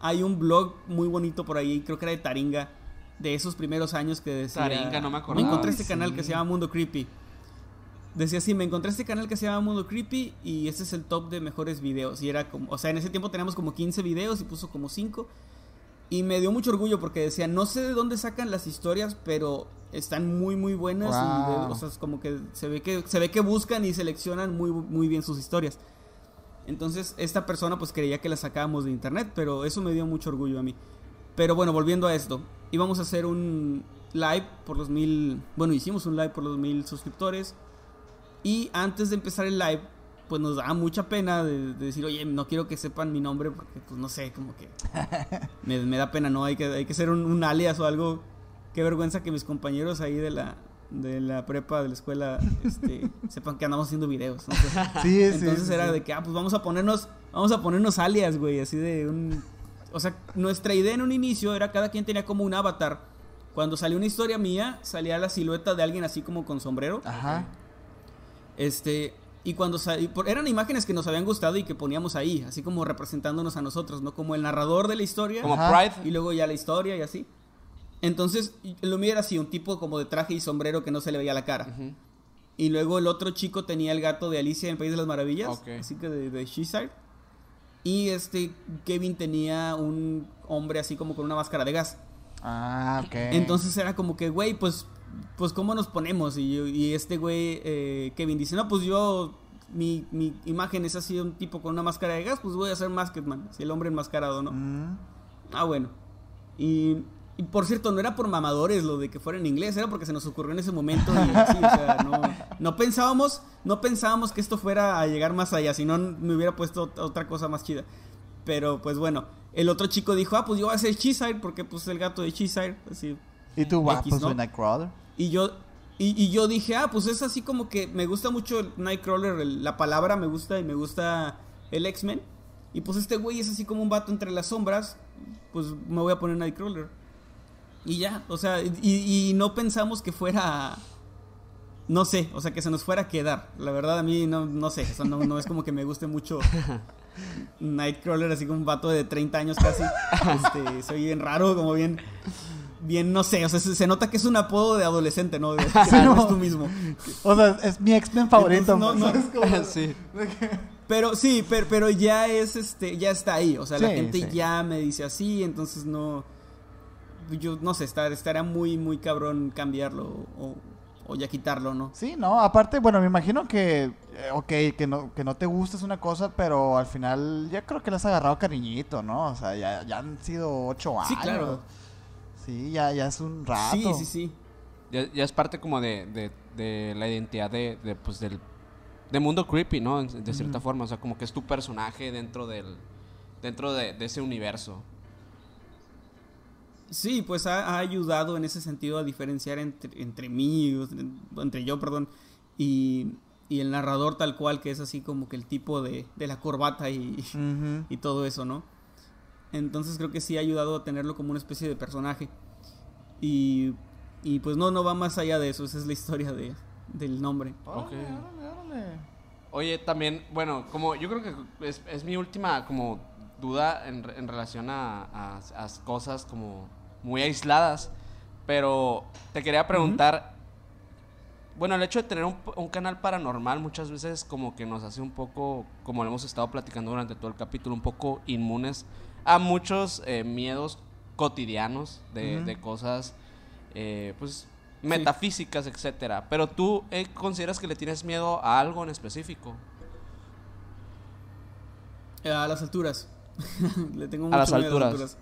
hay un blog muy bonito por ahí, creo que era de Taringa, de esos primeros años que decía... Taringa, no me acordaba. encontré este canal sí. que se llama Mundo Creepy. Decía así, me encontré este canal que se llama Mundo Creepy y este es el top de mejores videos. Y era como, o sea, en ese tiempo teníamos como 15 videos y puso como 5. Y me dio mucho orgullo porque decía, no sé de dónde sacan las historias, pero están muy, muy buenas. Y de- o sea, es como que se ve que, se ve que buscan y seleccionan muy, muy bien sus historias. Entonces, esta persona pues creía que las sacábamos de internet, pero eso me dio mucho orgullo a mí. Pero bueno, volviendo a esto, íbamos a hacer un live por los mil, bueno, hicimos un live por los mil suscriptores. Y antes de empezar el live, pues nos daba mucha pena de, de decir, oye, no quiero que sepan mi nombre porque, pues no sé, como que (laughs) me, me da pena, ¿no? Hay que, hay que ser un, un alias o algo. Qué vergüenza que mis compañeros ahí de la, de la prepa, de la escuela, este, (laughs) sepan que andamos haciendo videos. ¿no? (laughs) Sí, sí. Entonces sí, era sí. de que, ah, pues vamos a ponernos, vamos a ponernos alias, güey, así de un... O sea, nuestra idea en un inicio era cada quien tenía como un avatar. Cuando salió una historia mía, salía la silueta de alguien así como con sombrero. Ajá. Este, y cuando eran imágenes que nos habían gustado y que poníamos ahí, así como representándonos a nosotros, ¿no? Como el narrador de la historia Como. Pride. y luego ya la historia y así. Entonces, lo mío era así, un tipo como de traje y sombrero que no se le veía la cara. Y luego el otro chico tenía el gato de Alicia en el País de las Maravillas, Ok. así que de, de. Y este Kevin tenía un hombre así como con una máscara de gas. Ah, ok. Entonces era como que, güey, pues, pues ¿cómo nos ponemos? Y, este güey, eh, Kevin, dice, no, pues yo, mi, mi imagen es así un tipo con una máscara de gas, pues voy a hacer Masketman, así el hombre enmascarado, ¿no? Mm. Ah, bueno. Y, Y por cierto, no era por mamadores lo de que fuera en inglés, era porque se nos ocurrió en ese momento y así, o sea, no, no pensábamos, no pensábamos que esto fuera a llegar más allá, si no me hubiera puesto otra cosa más chida. Pero pues bueno, el otro chico dijo, ah, pues yo voy a hacer Cheesire porque pues el gato de Cheesire, así. ¿Y tú, X, pues Nightcrawler? Y yo, y, y yo dije, ah, pues es así como que me gusta mucho el Nightcrawler, el- la palabra me gusta y me gusta el X-Men. Y pues este güey es así como un vato entre las sombras, pues me voy a poner Nightcrawler. Y ya, o sea, y, y no pensamos que fuera, no sé, o sea, que se nos fuera a quedar. La verdad a mí no, no sé, o sea, no, no es como que me guste mucho Nightcrawler, así como un vato de 30 años casi. (laughs) Este, soy bien raro, como bien bien, no sé, o sea, se, se nota que es un apodo de adolescente, ¿no? De, (laughs) no eres tú mismo. O sea, es mi X-Men favorito. Entonces, no, no. ¿sabes? (laughs) Como- (laughs) sí. Pero sí, pero, pero ya es este, ya está ahí. O sea, la gente sí. ya me dice así, entonces no. Yo no sé, estar, estaría muy, muy cabrón cambiarlo o, o ya quitarlo, ¿no? Sí, no, aparte, bueno, me imagino que, eh, ok, que no, que no te gusta es una cosa, pero al final ya creo que le has agarrado cariñito, ¿no? O sea, ya, ya han sido ocho años. Sí, claro. Sí, ya, ya es un rato. Sí, sí, sí. Ya, ya es parte como de, de, de la identidad de, de, pues del de mundo creepy, ¿no? De cierta forma, o sea, como que es tu personaje dentro del dentro de, de ese universo. Sí, pues ha, ha ayudado en ese sentido a diferenciar entre, entre mí, entre, entre yo, perdón, y, y el narrador tal cual, que es así como que el tipo de, de la corbata y, y todo eso, ¿no? Entonces creo que sí ha ayudado a tenerlo como una especie de personaje. Y, y pues no, no va más allá de eso, esa es la historia de, del nombre. Órale, Ok. órale, órale. Oye, también, bueno, como yo creo que es, es mi última como duda en, en relación a, a- a cosas como muy aisladas, pero te quería preguntar, bueno, el hecho de tener un, un canal paranormal muchas veces como que nos hace un poco, como lo hemos estado platicando durante todo el capítulo, un poco inmunes a muchos eh, miedos cotidianos de, de cosas, eh, pues metafísicas, etcétera. Pero tú eh, consideras que le tienes miedo a algo en específico. A las alturas. (laughs) Le tengo A mucho las miedo alturas.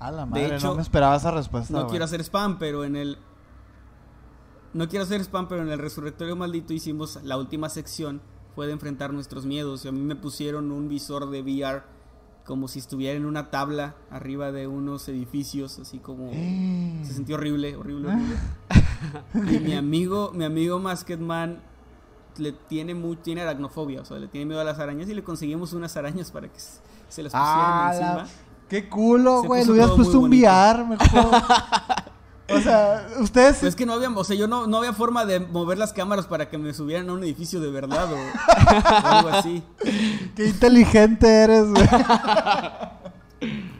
A la madre, hecho, no me esperaba esa respuesta. No quiero hacer spam, pero en el. No quiero hacer spam, pero en el Resurrectorio Maldito hicimos la última sección. Fue de enfrentar nuestros miedos. Y a mí me pusieron un visor de VR como si estuviera en una tabla arriba de unos edificios, así como. Eh. Se sintió horrible, horrible, horrible. (laughs) y mi amigo, mi amigo Masketman le tiene muy, tiene aracnofobia, o sea, le tiene miedo a las arañas y le conseguimos unas arañas para que se las pusieran Ah, encima. la- qué culo, güey. Le hubieras puesto un. VR mejor. (laughs) o sea, ustedes. Pues es que no había, o sea, yo no, no había forma de mover las cámaras para que me subieran a un edificio de verdad o, o algo así. Qué inteligente eres, güey.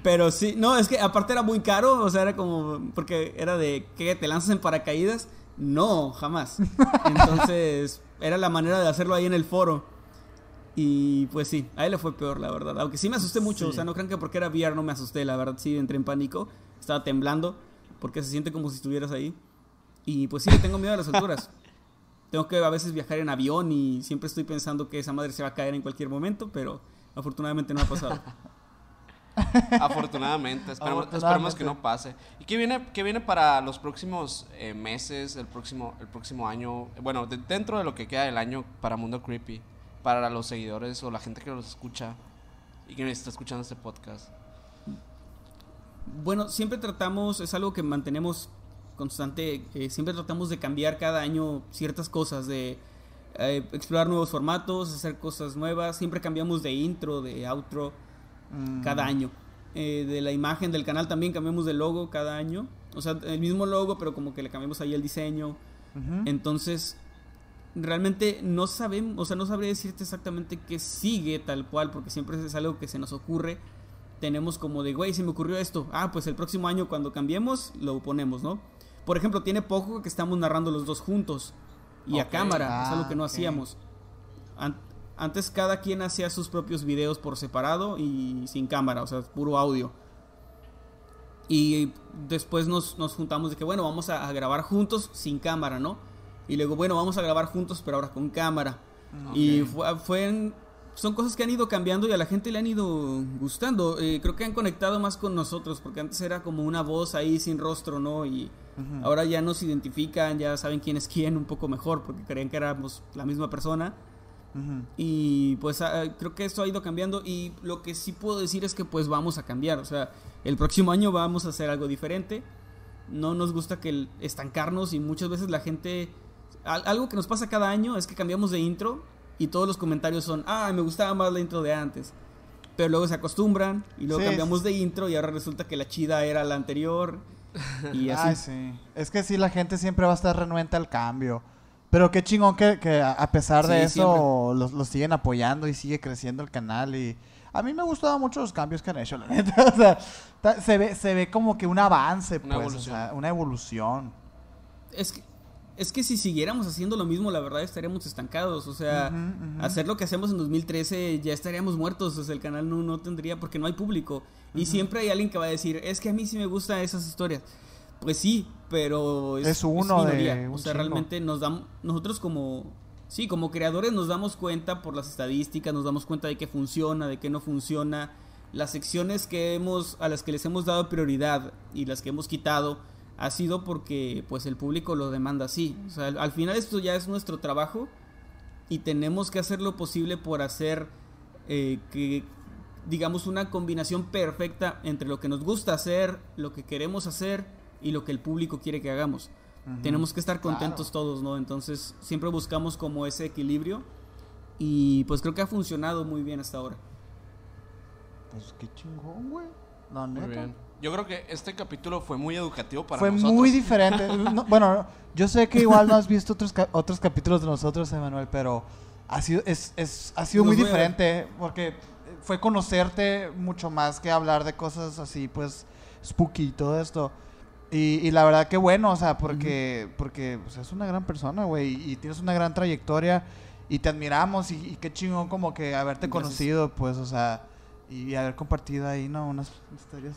Pero sí, no, es que aparte era muy caro, o sea, era como, porque era de, ¿qué? ¿Te lanzas en paracaídas? No, jamás. Entonces, era la manera de hacerlo ahí en el foro. Y pues sí, a él le fue peor, la verdad. Aunque sí me asusté mucho, Sí. o sea, no crean que porque era VR no me asusté, la verdad sí entré en pánico. Estaba temblando, porque se siente como si estuvieras ahí. Y pues sí, tengo miedo a las alturas. (laughs) Tengo que a veces viajar en avión y siempre estoy pensando que esa madre se va a caer en cualquier momento, pero afortunadamente no ha pasado. (laughs) Afortunadamente, esperemos, Afortunadamente. esperemos que no pase. ¿Y qué viene, qué viene para los próximos eh, meses, el próximo, el próximo año? Bueno, de- dentro de lo que queda del año para Mundo Creepy, para los seguidores o la gente que los escucha y que está escuchando este podcast. Bueno, siempre tratamos, es algo que mantenemos constante, eh, siempre tratamos de cambiar cada año ciertas cosas, de eh, explorar nuevos formatos, hacer cosas nuevas, siempre cambiamos de intro, de outro Mm. cada año. Eh, de la imagen del canal también cambiamos de logo cada año, o sea, el mismo logo, pero como que le cambiamos ahí el diseño. Entonces, realmente no sabemos, o sea, no sabría decirte exactamente qué sigue tal cual, porque siempre es algo que se nos ocurre. Tenemos como de, güey, se me ocurrió esto. Ah, pues el próximo año cuando cambiemos, lo ponemos, ¿no? Por ejemplo, tiene poco que estamos narrando los dos juntos y a cámara, es Ah, algo que no hacíamos. An- antes cada quien hacía sus propios videos por separado y sin cámara, o sea, puro audio. Y después nos, nos juntamos de que, bueno, vamos a, a grabar juntos sin cámara, ¿no? Y luego, bueno, vamos a grabar juntos, pero ahora con cámara. Y fue, fue en- son cosas que han ido cambiando y a la gente le han ido gustando. Eh, creo que han conectado más con nosotros, porque antes era como una voz ahí sin rostro, ¿no? Y ahora ya nos identifican, ya saben quién es quién un poco mejor, porque creían que éramos la misma persona. Y pues ah, creo que esto ha ido cambiando y lo que sí puedo decir es que pues vamos a cambiar, o sea, el próximo año vamos a hacer algo diferente. No nos gusta que estancarnos y muchas veces la gente algo que nos pasa cada año es que cambiamos de intro y todos los comentarios son, ah, me gustaba más la intro de antes. Pero luego se acostumbran y luego cambiamos de intro y ahora resulta que la chida era la anterior. Y (laughs) así. Ay, sí. Es que sí, la gente siempre va a estar renuente al cambio. Pero qué chingón que, que a pesar de eso los, siguen apoyando y sigue creciendo el canal. Y a mí me gustaban mucho los cambios que han hecho, la neta. (laughs) O sea, se ve, se ve como que un avance, una pues, evolución. una evolución. Es que es que si siguiéramos haciendo lo mismo, la verdad estaríamos estancados. O sea, hacer lo que hacemos en 2013 ya estaríamos muertos. O sea, el canal no, no tendría, porque no hay público. Y siempre hay alguien que va a decir, es que a mí sí me gustan esas historias. Pues sí, pero es, uno de O sea, realmente nos damos, nosotros como, sí, como creadores nos damos cuenta por las estadísticas, nos damos cuenta de qué funciona, de qué no funciona. Las secciones que hemos, a las que les hemos dado prioridad y las que hemos quitado ha sido porque pues el público lo demanda así. O sea, al, final esto ya es nuestro trabajo y tenemos que hacer lo posible por hacer eh, que digamos una combinación perfecta entre lo que nos gusta hacer, lo que queremos hacer y lo que el público quiere que hagamos. Tenemos que estar contentos todos, ¿no? Entonces siempre buscamos como ese equilibrio y pues creo que ha funcionado muy bien hasta ahora. Pues qué chingón, güey. Muy bien. Yo creo que este capítulo fue muy educativo para fue nosotros. Fue muy diferente. (laughs) bueno, yo sé que igual no has visto otros, otros capítulos de nosotros, Emanuel, pero ha sido, es, es, ha sido muy diferente porque fue conocerte mucho más que hablar de cosas así, pues, spooky y todo esto. Y, la verdad que bueno, o sea, porque, porque es una gran persona, güey, y tienes una gran trayectoria y te admiramos y, qué chingón como que haberte conocido, pues, o sea, y haber compartido ahí, ¿no? Unas historias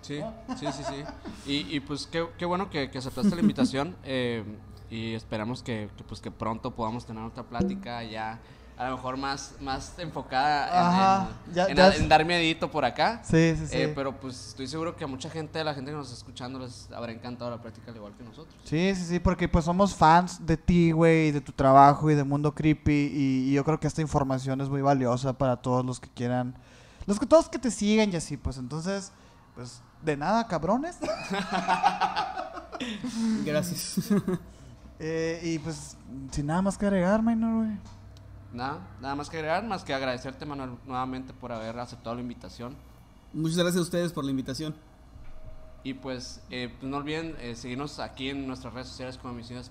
Sí, sí, sí, sí. Y, y pues qué, qué, bueno que, que aceptaste la invitación (laughs) eh, y esperamos que, que, pues, que pronto podamos tener otra plática ya a lo mejor más, más enfocada en, dar miedito por acá. Sí, sí, sí. Eh, pero pues estoy seguro que a mucha gente, la gente que nos está escuchando, les habrá encantado la práctica al igual que nosotros. Sí, sí, sí, porque pues somos fans de ti, güey, de tu trabajo y de Mundo Creepy. Y, yo creo que esta información es muy valiosa para todos los que quieran los que todos que te siguen y así, pues entonces, pues de nada, cabrones. (laughs) Gracias. (laughs) Eh, y pues, sin nada más que agregar, Minor, güey. Nada, nada más que agregar, más que agradecerte, Manuel, nuevamente por haber aceptado la invitación. Muchas gracias a ustedes por la invitación. Y pues, eh, pues no olviden eh, seguirnos aquí en nuestras redes sociales como Misiones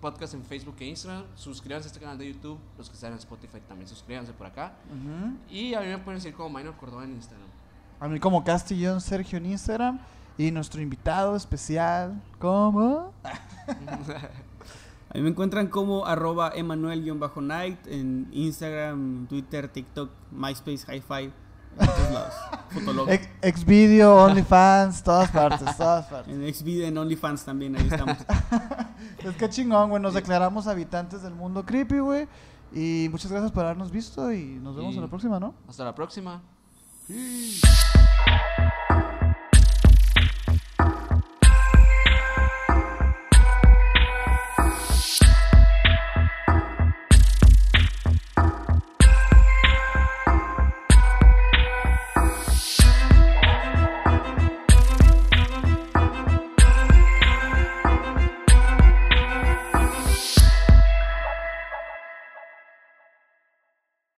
Podcast en Facebook e Instagram. Suscríbanse a este canal de YouTube. Los que están en Spotify también suscríbanse por acá. Y a mí me pueden seguir como Minor Córdoba en Instagram. A mí como Castillón Sergio en Instagram. Y nuestro invitado especial, ¿cómo? (laughs) a mí me encuentran como arroba Emanuel-night en Instagram, Twitter, TikTok, MySpace, Hi-Fi Xvideo, OnlyFans, todas partes, todas partes. En Xvideo, en OnlyFans también, ahí estamos. (laughs) es que chingón, güey. Nos declaramos habitantes del mundo creepy, güey. Y muchas gracias por habernos visto y nos vemos en la próxima, ¿no? Hasta la próxima.